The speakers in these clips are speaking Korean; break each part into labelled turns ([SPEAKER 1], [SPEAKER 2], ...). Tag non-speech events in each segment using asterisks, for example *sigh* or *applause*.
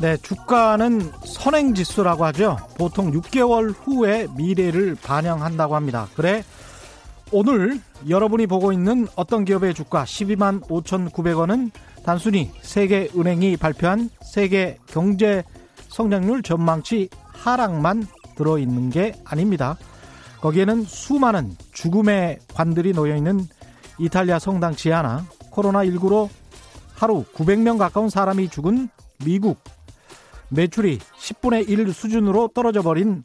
[SPEAKER 1] 네, 주가는 선행 지수라고 하죠. 보통 6개월 후에 미래를 반영한다고 합니다. 그래, 오늘 여러분이 보고 있는 어떤 기업의 주가 12만 5,900원은 단순히 세계은행이 발표한 세계 경제 성장률 전망치 하락만 들어있는 게 아닙니다. 거기에는 수많은 죽음의 관들이 놓여있는 이탈리아 성당 지하나 코로나19로 하루 900명 가까운 사람이 죽은 미국 매출이 10분의 1 수준으로 떨어져 버린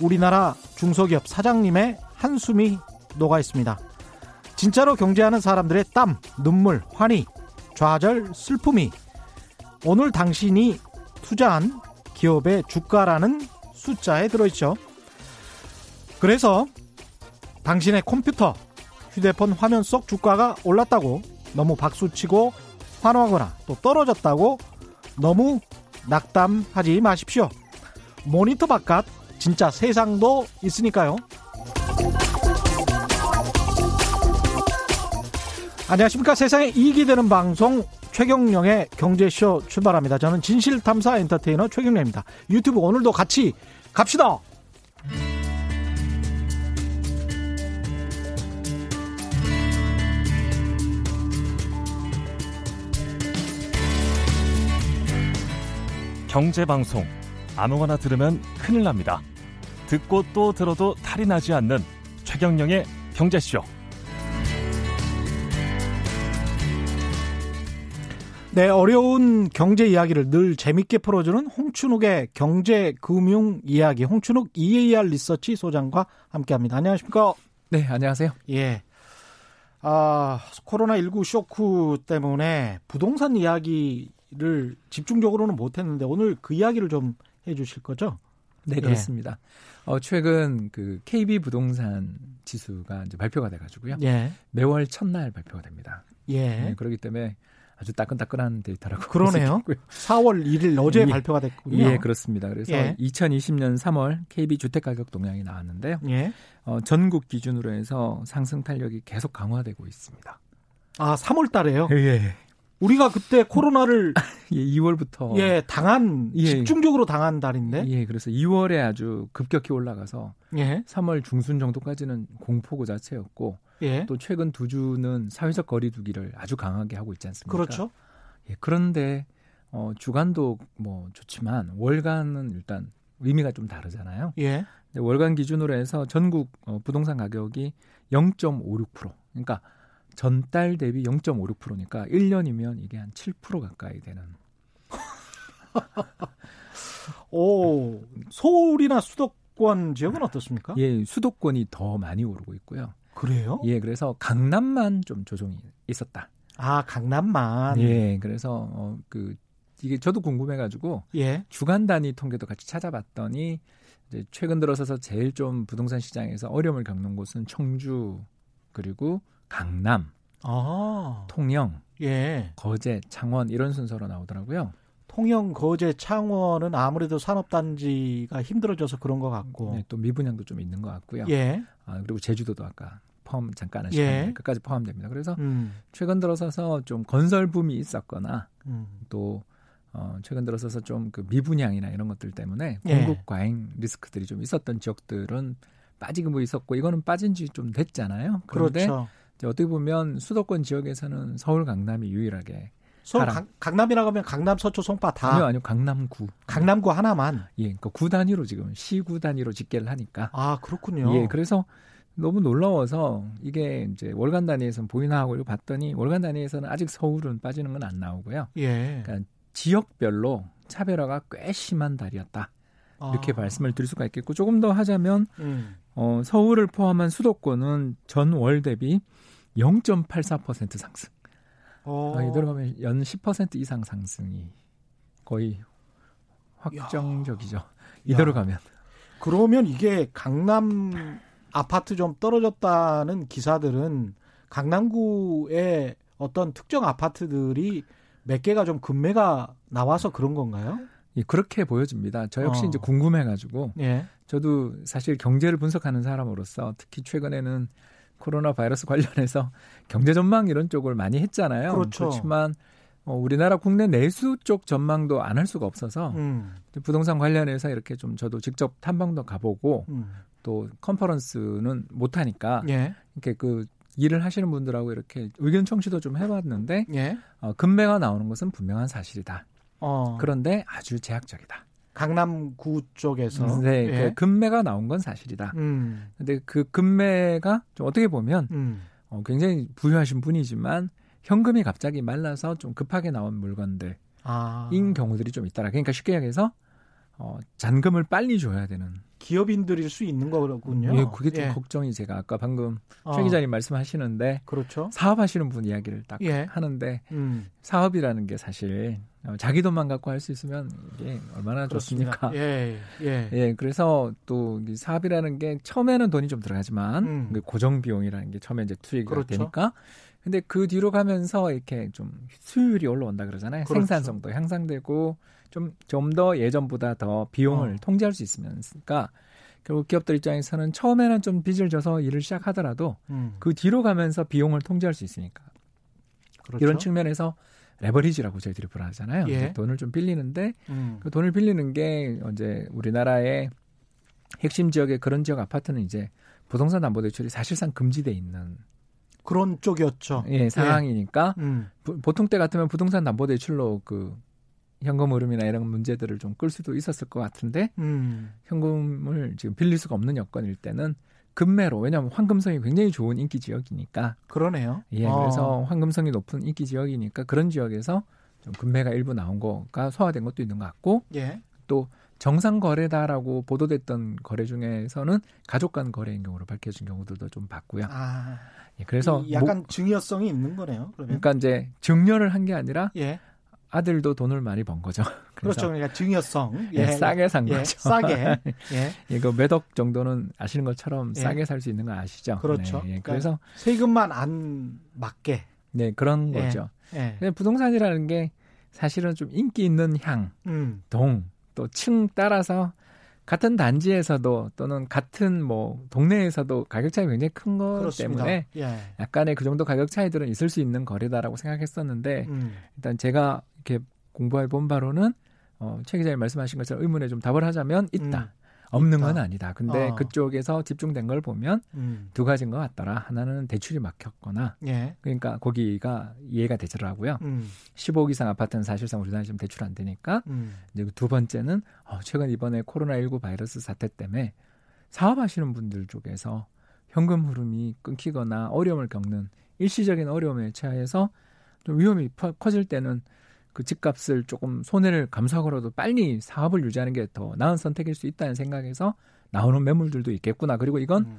[SPEAKER 1] 우리나라 중소기업 사장님의 한숨이 녹아 있습니다. 진짜로 경제하는 사람들의 땀, 눈물, 환희, 좌절, 슬픔이 오늘 당신이 투자한 기업의 주가라는 숫자에 들어있죠. 그래서 당신의 컴퓨터, 휴대폰 화면 속 주가가 올랐다고 너무 박수치고 환호하거나 또 떨어졌다고 너무 낙담하지 마십시오. 모니터 바깥 진짜 세상도 있으니까요. 안녕하십니까. 세상에 이익이 되는 방송 최경령의 경제쇼 출발합니다. 저는 진실탐사 엔터테이너 최경령입니다. 유튜브 오늘도 같이 갑시다.
[SPEAKER 2] 경제방송 아무거나 들으면 큰일 납니다. 듣고 또 들어도 탈이 나지 않는 최경령의 경제쇼.
[SPEAKER 1] 네, 어려운 경제 이야기를 늘 재밌게 풀어주는 홍춘욱의 경제 금융 이야기, 홍춘욱 EAR 리서치 소장과 함께합니다. 안녕하십니까?
[SPEAKER 3] 네, 안녕하세요.
[SPEAKER 1] 예. 아, 코로나 19 쇼크 때문에 부동산 이야기 를 집중적으로는 못했는데 오늘 그 이야기를 좀 해주실 거죠?
[SPEAKER 3] 네, 그렇습니다. 예. 어, 최근 그 KB 부동산 지수가 이제 발표가 돼가지고요.
[SPEAKER 1] 예.
[SPEAKER 3] 매월 첫날 발표가 됩니다.
[SPEAKER 1] 예.
[SPEAKER 3] 네, 그렇기 때문에 아주 따끈따끈한 데이터라고
[SPEAKER 1] 그러네요. 4월 1일 어제
[SPEAKER 3] 예,
[SPEAKER 1] 발표가 됐군요.
[SPEAKER 3] 예, 그렇습니다. 그래서
[SPEAKER 1] 예.
[SPEAKER 3] 2020년 3월 KB 주택 가격 동향이 나왔는데요.
[SPEAKER 1] 예.
[SPEAKER 3] 어, 전국 기준으로 해서 상승 탄력이 계속 강화되고 있습니다.
[SPEAKER 1] 아, 3월 달에요?
[SPEAKER 3] 예.
[SPEAKER 1] 우리가 그때 코로나를 *laughs*
[SPEAKER 3] 예, 2월부터
[SPEAKER 1] 예, 당한
[SPEAKER 3] 예.
[SPEAKER 1] 집중적으로 당한 달인데.
[SPEAKER 3] 예, 그래서 2월에 아주 급격히 올라가서
[SPEAKER 1] 예.
[SPEAKER 3] 3월 중순 정도까지는 공포 그 자체였고
[SPEAKER 1] 예.
[SPEAKER 3] 또 최근 두 주는 사회적 거리두기를 아주 강하게 하고 있지 않습니까?
[SPEAKER 1] 그렇죠.
[SPEAKER 3] 예, 그런데 어, 주간도 뭐 좋지만 월간은 일단 의미가 좀 다르잖아요.
[SPEAKER 1] 예.
[SPEAKER 3] 월간 기준으로 해서 전국 어, 부동산 가격이 0.56% 그러니까 전달 대비 0.56%니까 1년이면 이게 한 7% 가까이 되는. *laughs*
[SPEAKER 1] 오, 서울이나 수도권 지역은 어떻습니까?
[SPEAKER 3] 예, 수도권이 더 많이 오르고 있고요.
[SPEAKER 1] 그래요?
[SPEAKER 3] 예, 그래서 강남만 좀 조정이 있었다.
[SPEAKER 1] 아, 강남만.
[SPEAKER 3] 예, 그래서 어, 그 이게 저도 궁금해가지고
[SPEAKER 1] 예.
[SPEAKER 3] 주간 단위 통계도 같이 찾아봤더니 이제 최근 들어서서 제일 좀 부동산 시장에서 어려움을 겪는 곳은 청주 그리고 강남,
[SPEAKER 1] 아,
[SPEAKER 3] 통영,
[SPEAKER 1] 예.
[SPEAKER 3] 거제, 창원 이런 순서로 나오더라고요.
[SPEAKER 1] 통영, 거제, 창원은 아무래도 산업단지가 힘들어져서 그런 것 같고.
[SPEAKER 3] 네, 또 미분양도 좀 있는 것 같고요.
[SPEAKER 1] 예.
[SPEAKER 3] 아, 그리고 제주도도 아까 포함 잠깐
[SPEAKER 1] 예.
[SPEAKER 3] 하셨는데 끝까지 포함됩니다. 그래서
[SPEAKER 1] 음,
[SPEAKER 3] 최근 들어서서 좀 건설 붐이 있었거나
[SPEAKER 1] 음.
[SPEAKER 3] 또 어, 최근 들어서서 좀 그 미분양이나 이런 것들 때문에
[SPEAKER 1] 예.
[SPEAKER 3] 공급 과잉 리스크들이 좀 있었던 지역들은 빠지고 뭐 있었고 이거는 빠진 지 좀 됐잖아요. 그런데
[SPEAKER 1] 그렇죠.
[SPEAKER 3] 어떻게 보면 수도권 지역에서는 서울 강남이 유일하게
[SPEAKER 1] 서울. 강, 강남이라고 하면 강남, 서초, 송파 다
[SPEAKER 3] 아니요 아니요 강남구
[SPEAKER 1] 강남구 하나만.
[SPEAKER 3] 예, 그러니까 구 단위로 지금 시구 단위로 집계를 하니까
[SPEAKER 1] 아, 그렇군요.
[SPEAKER 3] 예, 그래서 너무 놀라워서 이게 이제 월간 단위에서는 보이나 하고 봤더니 월간 단위에서는 아직 서울은 빠지는 건 안 나오고요.
[SPEAKER 1] 예.
[SPEAKER 3] 그러니까 지역별로 차별화가 꽤 심한 달이었다. 이렇게
[SPEAKER 1] 아,
[SPEAKER 3] 말씀을 드릴 수가 있겠고 조금 더 하자면
[SPEAKER 1] 음.
[SPEAKER 3] 어, 서울을 포함한 수도권은 전월 대비 0.84% 상승.
[SPEAKER 1] 어.
[SPEAKER 3] 아, 이대로 가면 연 10% 이상 상승이 거의 확정적이죠. 이대로 가면.
[SPEAKER 1] 그러면 이게 강남 아파트 좀 떨어졌다는 기사들은 강남구의 어떤 특정 아파트들이 몇 개가 좀 금매가 나와서 그런 건가요?
[SPEAKER 3] 예, 그렇게 보여집니다. 저 역시
[SPEAKER 1] 어.
[SPEAKER 3] 이제 궁금해가지고
[SPEAKER 1] 예.
[SPEAKER 3] 저도 사실 경제를 분석하는 사람으로서 특히 최근에는 코로나 바이러스 관련해서 *laughs* 경제 전망 이런 쪽을 많이 했잖아요.
[SPEAKER 1] 그렇죠.
[SPEAKER 3] 그렇지만 어, 우리나라 국내 내수 쪽 전망도 안 할 수가 없어서
[SPEAKER 1] 음.
[SPEAKER 3] 부동산 관련해서 이렇게 좀 저도 직접 탐방도 가보고
[SPEAKER 1] 음.
[SPEAKER 3] 또 컨퍼런스는 못 하니까
[SPEAKER 1] 예.
[SPEAKER 3] 이렇게 그 일을 하시는 분들하고 이렇게 의견 청취도 좀 해봤는데
[SPEAKER 1] 예.
[SPEAKER 3] 어, 금매가 나오는 것은 분명한 사실이다.
[SPEAKER 1] 어.
[SPEAKER 3] 그런데 아주 제약적이다.
[SPEAKER 1] 강남구 쪽에서
[SPEAKER 3] 네,
[SPEAKER 1] 예.
[SPEAKER 3] 그 금매가 나온 건 사실이다.
[SPEAKER 1] 음.
[SPEAKER 3] 근데 그 금매가 좀 어떻게 보면
[SPEAKER 1] 음.
[SPEAKER 3] 어, 굉장히 부유하신 분이지만 현금이 갑자기 말라서 좀 급하게 나온 물건들인
[SPEAKER 1] 아.
[SPEAKER 3] 경우들이 좀 있더라. 그러니까 쉽게 얘기해서 어, 잔금을 빨리 줘야 되는.
[SPEAKER 1] 기업인들일 수 있는 거군요.
[SPEAKER 3] 예, 그게 좀
[SPEAKER 1] 예.
[SPEAKER 3] 걱정이 제가 아까 방금
[SPEAKER 1] 어.
[SPEAKER 3] 최 기자님 말씀하시는데
[SPEAKER 1] 그렇죠.
[SPEAKER 3] 사업하시는 분 이야기를 딱
[SPEAKER 1] 예.
[SPEAKER 3] 하는데
[SPEAKER 1] 음.
[SPEAKER 3] 사업이라는 게 사실 어, 자기 돈만 갖고 할 수 있으면 이게 얼마나
[SPEAKER 1] 그렇습니다.
[SPEAKER 3] 좋습니까?
[SPEAKER 1] 예. 예.
[SPEAKER 3] 예, 그래서 또이 사업이라는 게 처음에는 돈이 좀 들어가지만
[SPEAKER 1] 음.
[SPEAKER 3] 그 고정 비용이라는 게 처음에 이제 투입이
[SPEAKER 1] 그렇죠.
[SPEAKER 3] 되니까 근데 그 뒤로 가면서 이렇게 좀 수율이 올라온다 그러잖아요.
[SPEAKER 1] 그렇죠.
[SPEAKER 3] 생산성도 향상되고 좀 좀 더 예전보다 더 비용을
[SPEAKER 1] 어.
[SPEAKER 3] 통제할 수 있으면까 결국 기업들 입장에서는 처음에는 좀 빚을 져서 일을 시작하더라도
[SPEAKER 1] 음.
[SPEAKER 3] 그 뒤로 가면서 비용을 통제할 수 있으니까
[SPEAKER 1] 그렇죠.
[SPEAKER 3] 이런 측면에서 레버리지라고 저희들이 부르잖아요.
[SPEAKER 1] 예.
[SPEAKER 3] 돈을 좀 빌리는데
[SPEAKER 1] 음.
[SPEAKER 3] 그 돈을 빌리는 게 이제 우리나라의 핵심 지역의 그런 지역 아파트는 이제 부동산 담보 대출이 사실상 금지돼 있는
[SPEAKER 1] 그런 쪽이었죠.
[SPEAKER 3] 예, 상황이니까
[SPEAKER 1] 음.
[SPEAKER 3] 부- 보통 때 같으면 부동산 담보 대출로 그 현금 흐름이나 이런 문제들을 좀 끌 수도 있었을 것 같은데
[SPEAKER 1] 음.
[SPEAKER 3] 현금을 지금 빌릴 수가 없는 여건일 때는 금매로 왜냐하면 황금성이 굉장히 좋은 인기 지역이니까
[SPEAKER 1] 그러네요.
[SPEAKER 3] 예,
[SPEAKER 1] 어.
[SPEAKER 3] 그래서 황금성이 높은 인기 지역이니까 그런 지역에서 좀 금매가 일부 나온 거가 소화된 것도 있는 것 같고
[SPEAKER 1] 예.
[SPEAKER 3] 또 정상 거래다라고 보도됐던 거래 중에서는 가족 간 거래인 경우로 밝혀진 경우들도 좀 봤고요.
[SPEAKER 1] 아.
[SPEAKER 3] 예, 그래서
[SPEAKER 1] 이 약간
[SPEAKER 3] 뭐-
[SPEAKER 1] 증여성이 있는 거네요. 그러면.
[SPEAKER 3] 그러니까 이제 증여를 한 게 아니라
[SPEAKER 1] 예.
[SPEAKER 3] 아들도 돈을 많이 번 거죠. *laughs*
[SPEAKER 1] 그렇죠. 그러니까 증여성.
[SPEAKER 3] 예, 싸게 산
[SPEAKER 1] 예,
[SPEAKER 3] 거죠.
[SPEAKER 1] 싸게. *laughs* 예.
[SPEAKER 3] 이거 매덕 정도는 아시는 것처럼
[SPEAKER 1] 예.
[SPEAKER 3] 싸게 살 수 있는 거 아시죠?
[SPEAKER 1] 그렇죠.
[SPEAKER 3] 네, 예, 그래서
[SPEAKER 1] 세금만 안 맞게.
[SPEAKER 3] 네 그런
[SPEAKER 1] 예.
[SPEAKER 3] 거죠.
[SPEAKER 1] 예.
[SPEAKER 3] 부동산이라는 게 사실은 좀 인기 있는 향,
[SPEAKER 1] 음.
[SPEAKER 3] 동, 또 층 따라서 같은 단지에서도 또는 같은 뭐 동네에서도 가격 차이 굉장히 큰것
[SPEAKER 1] 그렇습니다.
[SPEAKER 3] 때문에
[SPEAKER 1] 예.
[SPEAKER 3] 약간의 그 정도 가격 차이들은 있을 수 있는 거래다라고 생각했었는데
[SPEAKER 1] 음.
[SPEAKER 3] 일단 제가 이렇게 공부해 본 바로는 어, 최 기자님 말씀하신 것처럼 의문에 좀 답을 하자면 있다.
[SPEAKER 1] 음.
[SPEAKER 3] 없는. 건 아니다. 근데
[SPEAKER 1] 어.
[SPEAKER 3] 그쪽에서 집중된 걸 보면
[SPEAKER 1] 음.
[SPEAKER 3] 두 가지인 것 같더라. 하나는 대출이 막혔거나
[SPEAKER 1] 예.
[SPEAKER 3] 그러니까 거기가 이해가 되더라고요.
[SPEAKER 1] 음.
[SPEAKER 3] 15억 이상 아파트는 사실상 우리나라에 지금 대출 안 되니까
[SPEAKER 1] 음.
[SPEAKER 3] 이제 그두 번째는 어, 최근 이번에 코로나19 바이러스 사태 때문에 사업하시는 분들 쪽에서 현금 흐름이 끊기거나 어려움을 겪는 일시적인 어려움에 처해서 좀 위험이 퍼- 커질 때는 그 집값을 조금 손해를 감수하고라도 빨리 사업을 유지하는 게 더 나은 선택일 수 있다는 생각에서 나오는 매물들도 있겠구나. 그리고 이건
[SPEAKER 1] 음.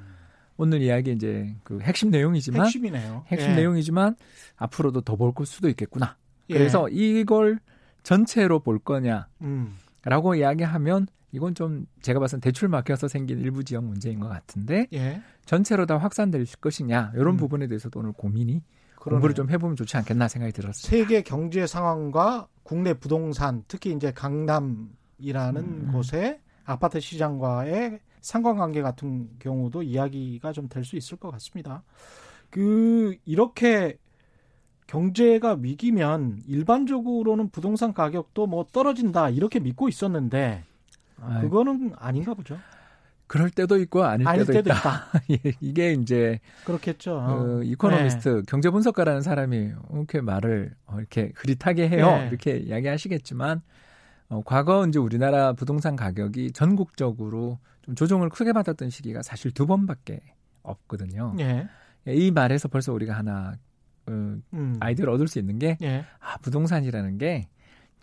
[SPEAKER 3] 오늘 이야기 이제 그 핵심 내용이지만
[SPEAKER 1] 핵심이네요.
[SPEAKER 3] 핵심
[SPEAKER 1] 예.
[SPEAKER 3] 내용이지만 앞으로도 더 볼 수도 있겠구나.
[SPEAKER 1] 예.
[SPEAKER 3] 그래서 이걸 전체로 볼 거냐
[SPEAKER 1] 음.
[SPEAKER 3] 라고 이야기하면 이건 좀 제가 봐서는 대출 막혀서 생긴 일부 지역 문제인 것 같은데
[SPEAKER 1] 예.
[SPEAKER 3] 전체로 다 확산될 것이냐 이런
[SPEAKER 1] 음.
[SPEAKER 3] 부분에 대해서도 오늘 고민이. 공부를 좀 해보면 좋지 않겠나 생각이 들었습니다.
[SPEAKER 1] 세계 경제 상황과 국내 부동산 특히 이제 강남이라는
[SPEAKER 3] 음.
[SPEAKER 1] 곳의 아파트 시장과의 상관관계 같은 경우도 이야기가 좀 될 수 있을 것 같습니다. 그 이렇게 경제가 위기면 일반적으로는 부동산 가격도 뭐 떨어진다 이렇게 믿고 있었는데
[SPEAKER 3] 아,
[SPEAKER 1] 그거는 아닌가 보죠.
[SPEAKER 3] 그럴 때도 있고 아닐,
[SPEAKER 1] 아닐
[SPEAKER 3] 때도,
[SPEAKER 1] 때도
[SPEAKER 3] 있다.
[SPEAKER 1] 있다. *laughs*
[SPEAKER 3] 예, 이게 이제
[SPEAKER 1] 그렇겠죠.
[SPEAKER 3] 그 이코노미스트 경제 분석가라는 사람이 이렇게 말을 어, 이렇게 흐릿하게 해요.
[SPEAKER 1] 네.
[SPEAKER 3] 이렇게 이야기하시겠지만 어, 과거 이제 우리나라 부동산 가격이 전국적으로 좀 조정을 크게 받았던 시기가 사실 두 번밖에 없거든요.
[SPEAKER 1] 예.
[SPEAKER 3] 이 말에서 벌써 우리가 하나 어,
[SPEAKER 1] 음.
[SPEAKER 3] 아이디어를 얻을 수 있는 게
[SPEAKER 1] 예.
[SPEAKER 3] 아, 부동산이라는 게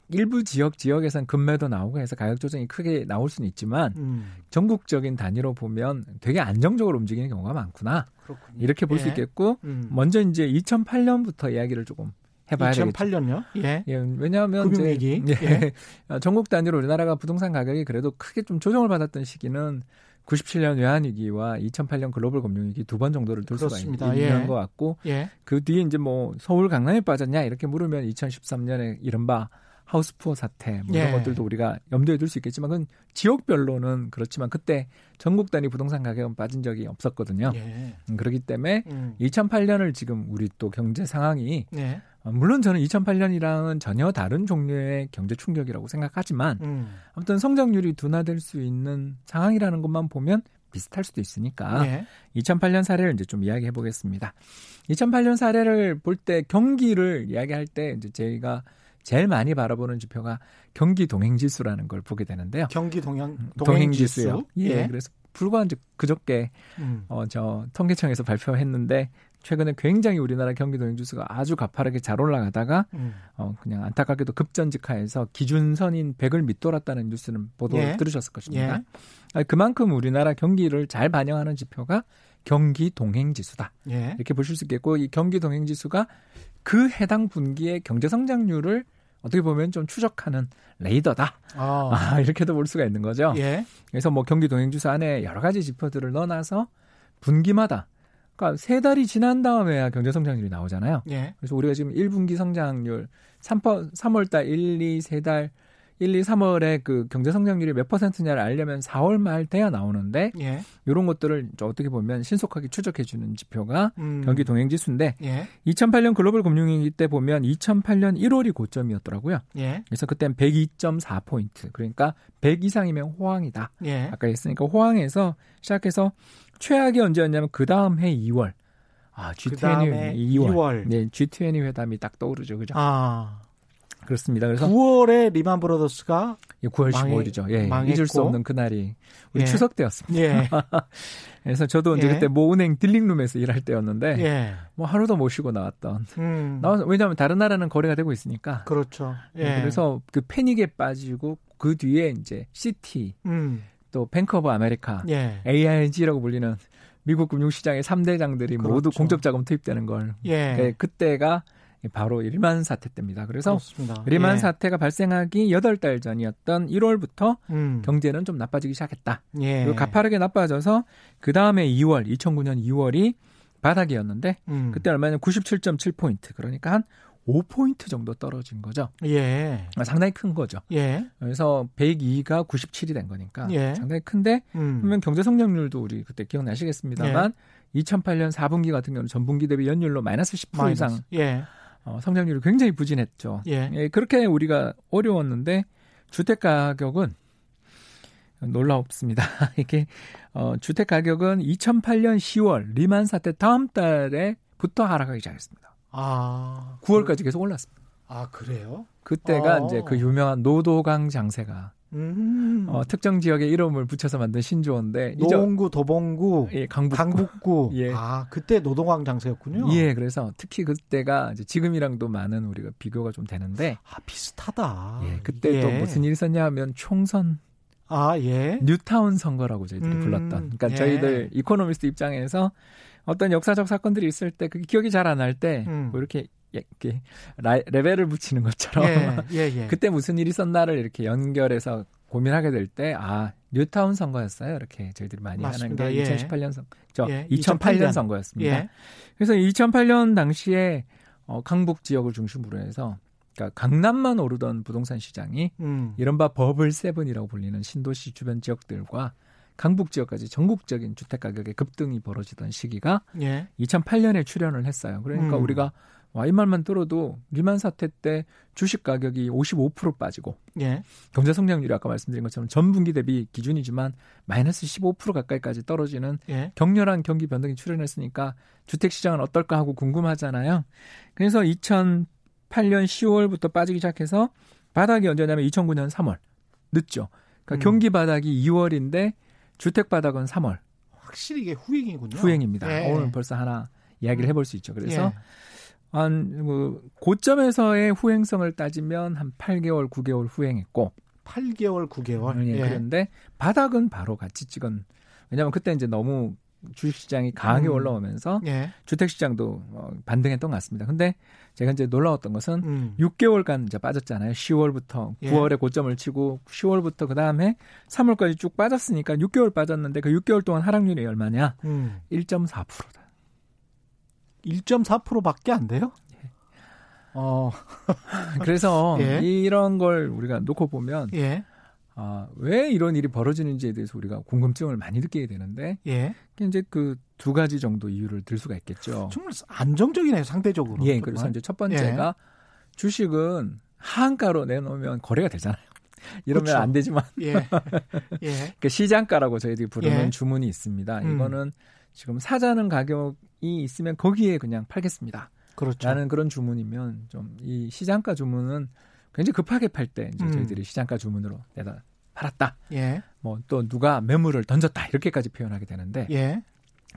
[SPEAKER 3] 일부 지역 지역에선 금매도 나오고 해서 가격 조정이 크게 나올 수는 있지만
[SPEAKER 1] 음.
[SPEAKER 3] 전국적인 단위로 보면 되게 안정적으로 움직이는 경우가 많구나
[SPEAKER 1] 그렇군요.
[SPEAKER 3] 이렇게 볼수
[SPEAKER 1] 예.
[SPEAKER 3] 있겠고
[SPEAKER 1] 음.
[SPEAKER 3] 먼저 이제 2008년부터 이야기를 조금 해봐야 되겠죠.
[SPEAKER 1] 2008년요? 예.
[SPEAKER 3] 예, 왜냐하면
[SPEAKER 1] 금융위기.
[SPEAKER 3] 이제,
[SPEAKER 1] 예. *laughs*
[SPEAKER 3] 어, 전국 단위로 우리나라가 부동산 가격이 그래도 크게 좀 조정을 받았던 시기는 97년 외환위기와 2008년 글로벌 금융위기 두 번 정도를 둘 수가
[SPEAKER 1] 그렇습니다.
[SPEAKER 3] 있는
[SPEAKER 1] 예.
[SPEAKER 3] 것 같고
[SPEAKER 1] 예.
[SPEAKER 3] 그 뒤에 이제 뭐 서울 강남에 빠졌냐 이렇게 물으면 2013년에 이른바 하우스푸어 사태 뭐 이런
[SPEAKER 1] 예.
[SPEAKER 3] 것들도 우리가 염두에 둘 수 있겠지만 그건 지역별로는 그렇지만 그때 전국 단위 부동산 가격은 빠진 적이 없었거든요.
[SPEAKER 1] 예.
[SPEAKER 3] 음, 그렇기 때문에
[SPEAKER 1] 음.
[SPEAKER 3] 2008년을 지금 우리 또 경제 상황이
[SPEAKER 1] 예.
[SPEAKER 3] 어, 물론 저는 2008년이랑은 전혀 다른 종류의 경제 충격이라고 생각하지만
[SPEAKER 1] 음.
[SPEAKER 3] 아무튼 성장률이 둔화될 수 있는 상황이라는 것만 보면 비슷할 수도 있으니까
[SPEAKER 1] 예.
[SPEAKER 3] 2008년 사례를 이제 좀 이야기해 보겠습니다. 2008년 사례를 볼 때 경기를 이야기할 때 이제 저희가 제일 많이 바라보는 지표가 경기 동행 지수라는 걸 보게 되는데요.
[SPEAKER 1] 경기 동행
[SPEAKER 3] 동행 지수요. 예.
[SPEAKER 1] 예.
[SPEAKER 3] 그래서 불과 이제 그저께
[SPEAKER 1] 음.
[SPEAKER 3] 어저 통계청에서 발표했는데 최근에 굉장히 우리나라 경기 동행 지수가 아주 가파르게 잘 올라가다가
[SPEAKER 1] 음.
[SPEAKER 3] 어 그냥 안타깝게도 급전직하해서 기준선인 100을 밑돌았다는 뉴스는 보도
[SPEAKER 1] 예.
[SPEAKER 3] 들으셨을 것입니다.
[SPEAKER 1] 예.
[SPEAKER 3] 아, 그만큼 우리나라 경기를 잘 반영하는 지표가 경기 동행 지수다.
[SPEAKER 1] 예.
[SPEAKER 3] 이렇게 보실 수 있겠고 이 경기 동행 지수가 그 해당 분기의 경제 성장률을 어떻게 보면 좀 추적하는 레이더다.
[SPEAKER 1] 아.
[SPEAKER 3] 아, 이렇게도 볼 수가 있는 거죠.
[SPEAKER 1] 예.
[SPEAKER 3] 그래서 뭐 경기 동행 지수 안에 여러 가지 지표들을 넣어놔서 분기마다 그러니까 세 달이 지난 다음에야 경제 성장률이 나오잖아요.
[SPEAKER 1] 예.
[SPEAKER 3] 그래서 우리가 지금 1분기 성장률 3, 3월 달 1, 2, 세달 1, 2, 3월에 그 경제 성장률이 몇 퍼센트냐를 알려면 4월 말 돼야 나오는데
[SPEAKER 1] 예.
[SPEAKER 3] 이런 것들을 어떻게 보면 신속하게 추적해 주는 지표가
[SPEAKER 1] 음.
[SPEAKER 3] 경기 동행 지수인데
[SPEAKER 1] 예.
[SPEAKER 3] 2008년 글로벌 금융위기 때 보면 2008년 1월이 고점이었더라고요.
[SPEAKER 1] 예.
[SPEAKER 3] 그래서 그땐 102.4 포인트. 그러니까 100 이상이면 호황이다.
[SPEAKER 1] 예.
[SPEAKER 3] 아까 했으니까 호황에서 시작해서 최악이 언제였냐면 그 다음 해 2월. 아, G20
[SPEAKER 1] 그다음에
[SPEAKER 3] 2월.
[SPEAKER 1] 2월.
[SPEAKER 3] 네, G20 회담이 딱 떠오르죠. 그죠?
[SPEAKER 1] 아.
[SPEAKER 3] 그렇습니다. 그래서
[SPEAKER 1] 9월에 Lehman Brothers가
[SPEAKER 3] 9월
[SPEAKER 1] 망해-
[SPEAKER 3] 15일이죠. 예,
[SPEAKER 1] 망했고.
[SPEAKER 3] 잊을 수 없는 그날이 우리
[SPEAKER 1] 예.
[SPEAKER 3] 추석 때였습니다.
[SPEAKER 1] 예. *laughs*
[SPEAKER 3] 그래서 저도 이제
[SPEAKER 1] 예.
[SPEAKER 3] 그때 모은행 dealing room에서 일할 때였는데
[SPEAKER 1] 예.
[SPEAKER 3] 뭐 하루도 못 쉬고 나왔던.
[SPEAKER 1] 음.
[SPEAKER 3] 나와서 왜냐하면 다른 나라는 거래가 되고 있으니까.
[SPEAKER 1] 그렇죠. 예.
[SPEAKER 3] 네, 그래서 그 패닉에 빠지고 그 뒤에 이제 Citi
[SPEAKER 1] 음.
[SPEAKER 3] 또 Bank of America
[SPEAKER 1] 예.
[SPEAKER 3] AIG라고 불리는 미국 금융시장의 3대장들이 모두
[SPEAKER 1] 그렇죠.
[SPEAKER 3] 공적 자금 투입되는 걸.
[SPEAKER 1] 예.
[SPEAKER 3] 네, 그때가 바로 리만 사태 때입니다. 그래서
[SPEAKER 1] 그렇습니다.
[SPEAKER 3] 리만
[SPEAKER 1] 예.
[SPEAKER 3] 사태가 발생하기 8달 전이었던 1월부터
[SPEAKER 1] 음.
[SPEAKER 3] 경제는 좀 나빠지기 시작했다.
[SPEAKER 1] 예.
[SPEAKER 3] 그리고 가파르게 나빠져서 그 다음에 2월, 2009년 2월이 바닥이었는데
[SPEAKER 1] 음.
[SPEAKER 3] 그때 얼마냐 97.7포인트. 그러니까 한 5포인트 정도 떨어진 거죠.
[SPEAKER 1] 예.
[SPEAKER 3] 아, 상당히 큰 거죠.
[SPEAKER 1] 예.
[SPEAKER 3] 그래서 102가 97이 된 거니까
[SPEAKER 1] 예.
[SPEAKER 3] 상당히 큰데
[SPEAKER 1] 음.
[SPEAKER 3] 그러면 경제 성장률도 우리 그때 기억나시겠습니다만 2008년 4분기 같은 경우는 전분기 대비 연율로 마이너스 10%
[SPEAKER 1] 마이너스.
[SPEAKER 3] 이상
[SPEAKER 1] 예.
[SPEAKER 3] 어, 성장률이 굉장히 부진했죠.
[SPEAKER 1] 예.
[SPEAKER 3] 예, 그렇게 우리가 어려웠는데 주택 가격은 놀라웠습니다. *laughs* 이게 어, 주택 가격은 2008년 10월 리만 사태 다음 달에부터 하락하기 시작했습니다.
[SPEAKER 1] 아.
[SPEAKER 3] 9월까지 계속 올랐습니다.
[SPEAKER 1] 아, 그래요?
[SPEAKER 3] 그때가
[SPEAKER 1] 어.
[SPEAKER 3] 이제 그 유명한 노도강 장세가
[SPEAKER 1] 음.
[SPEAKER 3] 어, 특정 지역의 이름을 붙여서 만든 신조어인데
[SPEAKER 1] 노원구, 도봉구,
[SPEAKER 3] 예, 강북
[SPEAKER 1] 강북구. *laughs*
[SPEAKER 3] 예.
[SPEAKER 1] 아, 그때 노도강 장세였군요.
[SPEAKER 3] 예, 그래서 특히 그때가 지금이랑도 많은 우리가 비교가 좀 되는데
[SPEAKER 1] 아, 비슷하다.
[SPEAKER 3] 예, 그때 또
[SPEAKER 1] 예.
[SPEAKER 3] 무슨 일이 있었냐 하면 총선
[SPEAKER 1] 아, 예.
[SPEAKER 3] 뉴타운 선거라고 저희들이
[SPEAKER 1] 음,
[SPEAKER 3] 불렀던. 그러니까
[SPEAKER 1] 예.
[SPEAKER 3] 저희들 이코노미스트 입장에서 어떤 역사적 사건들이 있을 때 그게 기억이 잘 안 날 때
[SPEAKER 1] 음.
[SPEAKER 3] 뭐 이렇게 예, 이렇게 라- label을 붙이는 것처럼
[SPEAKER 1] 예, 예, 예.
[SPEAKER 3] 그때 무슨 일이 있었나를 이렇게 연결해서 고민하게 될 때 아 뉴타운 선거였어요 이렇게 저희들이 많이
[SPEAKER 1] 맞습니다.
[SPEAKER 3] 하는 게
[SPEAKER 1] 예.
[SPEAKER 3] 2018년 선, 저
[SPEAKER 1] 예,
[SPEAKER 3] 2008년
[SPEAKER 1] 2008년.
[SPEAKER 3] 선거였습니다.
[SPEAKER 1] 예.
[SPEAKER 3] 그래서 2008년 당시에 어, 강북 지역을 중심으로 해서 그러니까 강남만 오르던 부동산 시장이
[SPEAKER 1] 음.
[SPEAKER 3] 이른바 버블 세븐이라고 불리는 신도시 주변 지역들과 강북 지역까지 전국적인 주택 가격의 급등이 벌어지던 시기가
[SPEAKER 1] 예.
[SPEAKER 3] 2008년에 출현을 했어요. 그러니까
[SPEAKER 1] 음.
[SPEAKER 3] 우리가 와, 이 말만 들어도 리만 사태 때 주식 가격이 55% 빠지고
[SPEAKER 1] 예.
[SPEAKER 3] 경제 성장률이 아까 말씀드린 것처럼 전분기 대비 기준이지만 마이너스 15% 가까이까지 떨어지는
[SPEAKER 1] 예.
[SPEAKER 3] 격렬한 경기 변동이 출현했으니까 주택 시장은 어떨까 하고 궁금하잖아요. 그래서 2008년 10월부터 빠지기 시작해서 바닥이 언제냐면 2009년 3월 늦죠. 그러니까
[SPEAKER 1] 음.
[SPEAKER 3] 경기 바닥이 2월인데 주택 바닥은 3월
[SPEAKER 1] 확실히 이게 후행이군요.
[SPEAKER 3] 후행입니다.
[SPEAKER 1] 예.
[SPEAKER 3] 오늘 벌써 하나 이야기를 해볼 수 있죠. 그래서
[SPEAKER 1] 예.
[SPEAKER 3] 한 뭐, 고점에서의 후행성을 따지면 한 8개월, 9개월 후행했고
[SPEAKER 1] 8개월, 9개월.
[SPEAKER 3] 예, 그런데 바닥은 바로 같이 찍은 왜냐하면 그때 이제 너무 주식시장이 강하게
[SPEAKER 1] 음.
[SPEAKER 3] 올라오면서
[SPEAKER 1] 예.
[SPEAKER 3] 주택시장도 어, 반등했던 것 같습니다. 근데 제가 이제 놀라웠던 것은
[SPEAKER 1] 음.
[SPEAKER 3] 6개월간 이제 빠졌잖아요. 10월부터
[SPEAKER 1] 예.
[SPEAKER 3] 9월에 고점을 치고 10월부터 그 다음에 3월까지 쭉 빠졌으니까 6개월 빠졌는데 그 6개월 동안 하락률이 얼마냐?
[SPEAKER 1] 음.
[SPEAKER 3] 1.4%다.
[SPEAKER 1] 1.4%밖에 안 돼요? 어, *laughs*
[SPEAKER 3] 그래서 *laughs*
[SPEAKER 1] 예.
[SPEAKER 3] 이런 걸 우리가 놓고 보면
[SPEAKER 1] 예.
[SPEAKER 3] 아, 왜 이런 일이 벌어지는지에 대해서 우리가 궁금증을 많이 느끼게 되는데
[SPEAKER 1] 예.
[SPEAKER 3] 이제 그 두 가지 정도 이유를 들 수가 있겠죠.
[SPEAKER 1] 정말 안정적이네요, 상대적으로.
[SPEAKER 3] 예, 그래서 이제 첫 번째가 예. 주식은 하한가로 내놓으면 거래가 되잖아요. *laughs* 이러면 그렇죠. 안 되지만 예. 예. 그 시장가라고 저희들이 부르는 예. 주문이 있습니다. 음. 이거는 지금 사자는 가격이 있으면 거기에 그냥 팔겠습니다.
[SPEAKER 1] 그렇죠.
[SPEAKER 3] 라는 그런 주문이면 좀 이 시장가 주문은 굉장히 급하게 팔 때 이제 음. 저희들이 시장가 주문으로 내다 팔았다. 예. 뭐 또 누가 매물을 던졌다 이렇게까지 표현하게 되는데 예.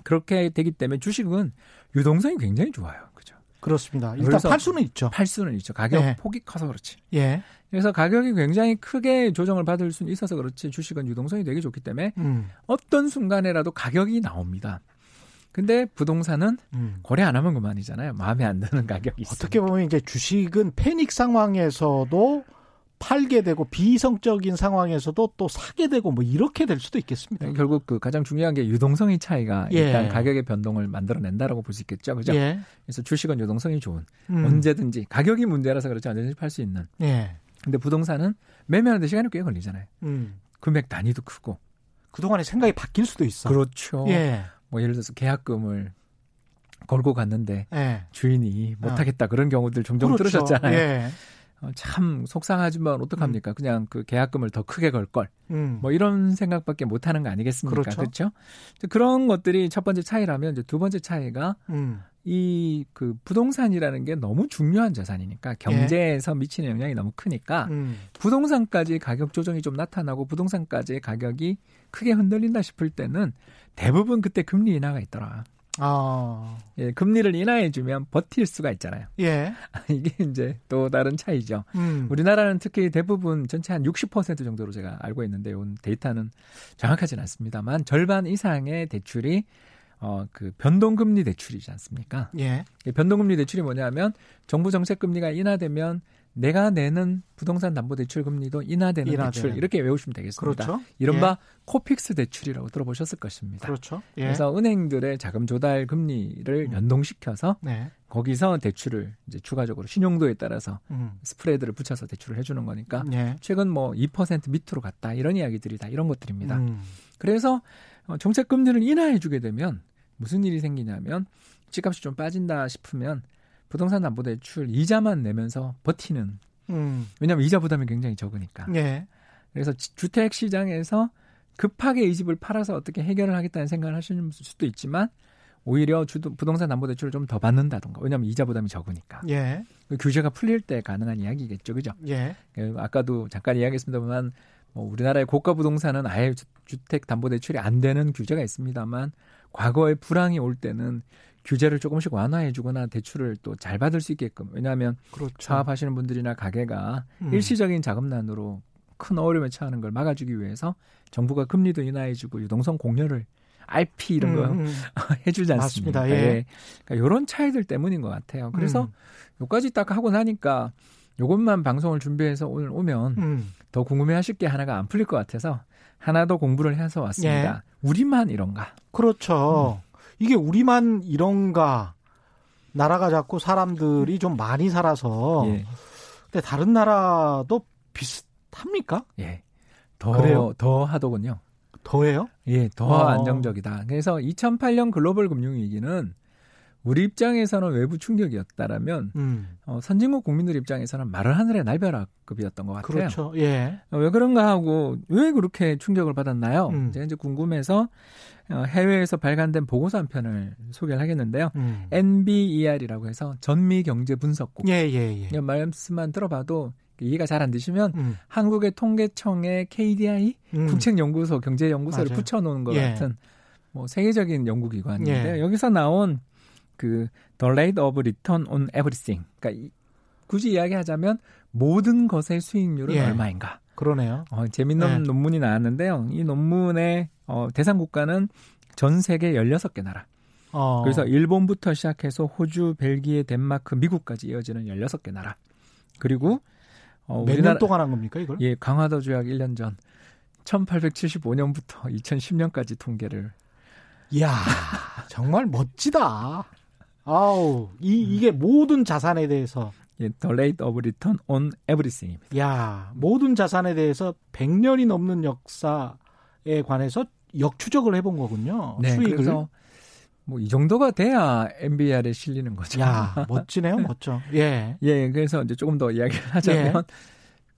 [SPEAKER 3] 그렇게 되기 때문에 주식은 유동성이 굉장히 좋아요. 그죠?
[SPEAKER 1] 그렇습니다. 일단 팔 수는 있죠.
[SPEAKER 3] 팔 수는 있죠. 가격 예. 폭이 커서 그렇지. 예. 그래서 가격이 굉장히 크게 조정을 받을 수는 있어서 그렇지 주식은 유동성이 되게 좋기 때문에 음. 어떤 순간에라도 가격이 나옵니다. 근데 부동산은 음. 거래 안 하면 그만이잖아요. 마음에 안 드는 가격이 있어요.
[SPEAKER 1] 어떻게 보면 이제 주식은 패닉 상황에서도 팔게 되고 비이성적인 상황에서도 또 사게 되고 뭐 이렇게 될 수도 있겠습니다.
[SPEAKER 3] 네, 결국 그 가장 중요한 게 유동성의 차이가 예. 일단 가격의 변동을 만들어낸다라고 볼 수 있겠죠. 그죠? 예. 그래서 주식은 유동성이 좋은 음. 언제든지 가격이 문제라서 그렇지 언제든지 팔 수 있는. 예. 근데 부동산은 매매하는데 시간이 꽤 걸리잖아요. 음. 금액 단위도 크고.
[SPEAKER 1] 그동안에 생각이 바뀔 수도 있어.
[SPEAKER 3] 그렇죠. 예. 뭐 예를 들어서 계약금을 걸고 갔는데 예. 주인이 못하겠다 어. 그런 경우들 종종 그렇죠. 들으셨잖아요. 예. 어, 참 속상하지만 어떡합니까? 음. 그냥 그 계약금을 더 크게 걸 걸. 음. 뭐 이런 생각밖에 못 하는 거 아니겠습니까? 그렇죠. 그렇죠? 그런 것들이 첫 번째 차이라면 이제 두 번째 차이가 음. 이그 부동산이라는 게 너무 중요한 자산이니까 경제에서 예. 미치는 영향이 너무 크니까 음. 부동산까지 가격 조정이 좀 나타나고 부동산까지 가격이 크게 흔들린다 싶을 때는 대부분 그때 금리 인하가 있더라. 아. 예, 금리를 인하해주면 버틸 수가 있잖아요. 예. *laughs* 이게 이제 또 다른 차이죠. 음. 우리나라는 특히 대부분 전체 한 60% 정도로 제가 알고 있는데, 요 데이터는 정확하지는 않습니다만, 절반 이상의 대출이 어, 그 변동금리 대출이지 않습니까? 예. 변동금리 대출이 뭐냐면 정부 정책 금리가 인하되면 내가 내는 부동산 담보 대출 금리도 인하되는 인하되는. 대출 이렇게 외우시면 되겠습니다. 그렇죠. 이른바 예. COFIX 대출이라고 들어보셨을 것입니다.
[SPEAKER 1] 그렇죠.
[SPEAKER 3] 예. 그래서 은행들의 자금 조달 금리를 음. 연동시켜서 네. 거기서 대출을 이제 추가적으로 신용도에 따라서 음. spread를 붙여서 대출을 해주는 거니까 예. 최근 뭐 2% 밑으로 갔다 이런 이야기들이 다 이런 것들입니다. 음. 그래서 어, 정책 금리를 인하해주게 되면 무슨 일이 생기냐면 집값이 좀 빠진다 싶으면 부동산 담보대출 이자만 내면서 버티는. 음. 왜냐하면 이자 부담이 굉장히 적으니까. 예. 그래서 주택 시장에서 급하게 이 집을 팔아서 어떻게 해결을 하겠다는 생각을 하시는 수도 있지만 오히려 주도, 부동산 담보대출을 좀 더 받는다던가 왜냐하면 이자 부담이 적으니까 예. 그 규제가 풀릴 때 가능한 이야기겠죠 그죠 예. 그 아까도 잠깐 이야기했습니다만 뭐 우리나라의 고가 부동산은 아예 주택 담보대출이 안 되는 규제가 있습니다만 과거에 불황이 올 때는 규제를 조금씩 완화해주거나 대출을 또 잘 받을 수 있게끔 왜냐하면 그렇죠. 사업하시는 분들이나 가게가 음. 일시적인 자금난으로 큰 어려움에 처하는 걸 막아주기 위해서 정부가 금리도 인하해주고 유동성 공여를 RP 이런 거 음, 음. *laughs* 해주지 않습니까? 맞습니다. 예. 예. 그러니까 이런 차이들 때문인 것 같아요. 그래서 음. 요까지 딱 하고 나니까 요것만 방송을 준비해서 오늘 오면 음. 더 궁금해하실 게 하나가 안 풀릴 것 같아서 하나 더 공부를 해서 왔습니다. 예. 우리만 이런가?
[SPEAKER 1] 그렇죠. 음. 이게 우리만 이런가? 나라가 자꾸 사람들이 좀 많이 살아서. 예. 근데 다른 나라도 비슷합니까?
[SPEAKER 3] 예. 더, 그래요? 더 하더군요.
[SPEAKER 1] 더해요?
[SPEAKER 3] 예, 더 어. 안정적이다. 그래서 2008년 글로벌 금융위기는 우리 입장에서는 외부 충격이었다라면 음. 어, 선진국 국민들 입장에서는 말을 하늘의 날벼락급이었던 것 같아요.
[SPEAKER 1] 그렇죠. 예.
[SPEAKER 3] 어, 왜 그런가 하고 왜 그렇게 충격을 받았나요? 음. 제가 이제 궁금해서 어, 해외에서 발간된 보고서 한 편을 소개를 하겠는데요. 음. NBER이라고 해서 전미 경제 분석국.
[SPEAKER 1] 예, 예, 예.
[SPEAKER 3] 말씀만 들어봐도 이해가 잘 안 되시면 음. 한국의 통계청의 KDI 음. 국책연구소 경제연구소를. 붙여놓은 것 예. 같은 뭐 세계적인 연구기관인데요. 예. 여기서 나온 그 The Rate of Return on Everything. 그러니까 이, 굳이 이야기하자면 모든 것의 수익률은 예. 얼마인가.
[SPEAKER 1] 그러네요.
[SPEAKER 3] 어, 재밌는 네. 논문이 나왔는데요. 이 논문의 어, 대상 국가는 전 세계 16개 나라. 어. 그래서 일본부터 시작해서 호주, 벨기에, 덴마크, 미국까지 이어지는 16개 나라. 그리고
[SPEAKER 1] 어, 몇년 동안 한 겁니까, 이걸?
[SPEAKER 3] 예, 강화도 조약 1년 전 1875년부터 2010년까지 통계를
[SPEAKER 1] 이야, 정말 멋지다. 아우, 이, 이게 모든 자산에 대해서
[SPEAKER 3] 예, The Rate of Return on Everything입니다.
[SPEAKER 1] 야, 모든 자산에 대해서 100년이 넘는 역사에 관해서 역추적을 해본 거군요.
[SPEAKER 3] 네,
[SPEAKER 1] 수익을.
[SPEAKER 3] 그래서 뭐 이 정도가 돼야 MBR에 실리는 거죠.
[SPEAKER 1] 야, 멋지네요, *laughs* 멋져. 예.
[SPEAKER 3] 예, 그래서 이제 조금 더 이야기를 하자면
[SPEAKER 1] 예.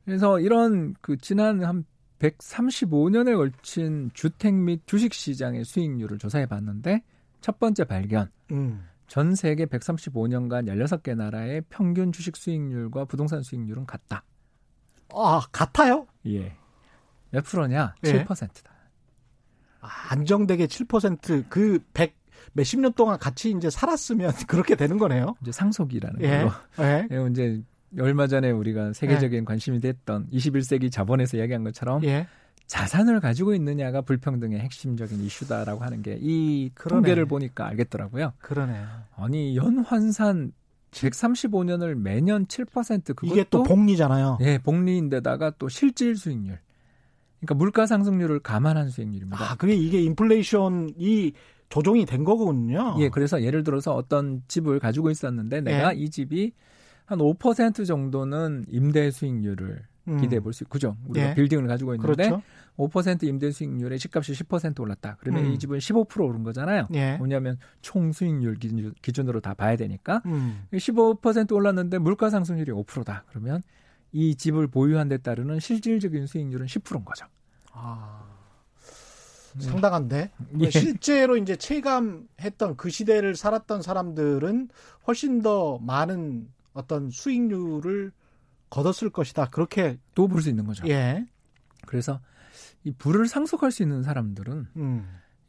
[SPEAKER 3] 그래서 이런 그 지난 한 135년에 걸친 주택 및 주식 시장의 수익률을 조사해 봤는데 첫 번째 발견.
[SPEAKER 1] 음.
[SPEAKER 3] 전 세계 135년간 16개 나라의 평균 주식 수익률과 부동산 수익률은 같다.
[SPEAKER 1] 아, 같아요?
[SPEAKER 3] 예. 몇 프로냐?
[SPEAKER 1] 예.
[SPEAKER 3] 7%다.
[SPEAKER 1] 아, 안정되게 7%그 100 몇십 년 동안 같이 이제 살았으면 *laughs* 그렇게 되는 거네요.
[SPEAKER 3] 이제 상속이라는
[SPEAKER 1] 예.
[SPEAKER 3] 걸로.
[SPEAKER 1] 예.
[SPEAKER 3] 예, 이제 얼마 전에 우리가 세계적인 관심이 됐던 21세기 자본에서 이야기한 것처럼
[SPEAKER 1] 예.
[SPEAKER 3] 자산을 가지고 있느냐가 불평등의 핵심적인 이슈다라고 하는 게 이. 통계를 보니까 알겠더라고요.
[SPEAKER 1] 그러네요.
[SPEAKER 3] 아니 연환산 135년을 매년 7% 그것도
[SPEAKER 1] 이게 또 복리잖아요.
[SPEAKER 3] 예, 복리인데다가 또 실질 수익률. 그러니까 물가 상승률을 감안한 수익률입니다.
[SPEAKER 1] 아, 그게 이게 인플레이션이 조정이 된 거군요.
[SPEAKER 3] 예, 그래서 예를 들어서 어떤 집을 가지고 있었는데 내가
[SPEAKER 1] 예.
[SPEAKER 3] 이 집이 한 5% 정도는 임대 수익률을
[SPEAKER 1] 음.
[SPEAKER 3] 기대해 볼 수 있고, 그죠? 우리가
[SPEAKER 1] 예.
[SPEAKER 3] 빌딩을 가지고 있는데
[SPEAKER 1] 그렇죠.
[SPEAKER 3] 5% 임대 수익률에 집값이 10% 올랐다. 그러면
[SPEAKER 1] 음.
[SPEAKER 3] 이 집은 15% 오른 거잖아요.
[SPEAKER 1] 예.
[SPEAKER 3] 뭐냐면 총 수익률 기준- 기준 으로 다 봐야 되니까
[SPEAKER 1] 음.
[SPEAKER 3] 15% 올랐는데 물가 상승률이 5%다. 그러면 이 집을 보유한 데 따르는 실질적인 수익률은 10%인 거죠.
[SPEAKER 1] 아. 상당한데.
[SPEAKER 3] 예.
[SPEAKER 1] 실제로 이제 체감했던 그 시대를 살았던 사람들은 훨씬 더 많은 어떤 수익률을 거뒀을 것이다. 그렇게
[SPEAKER 3] 또 볼 수 있는 거죠.
[SPEAKER 1] 예.
[SPEAKER 3] 그래서 이 부를 상속할 수 있는 사람들은
[SPEAKER 1] 음.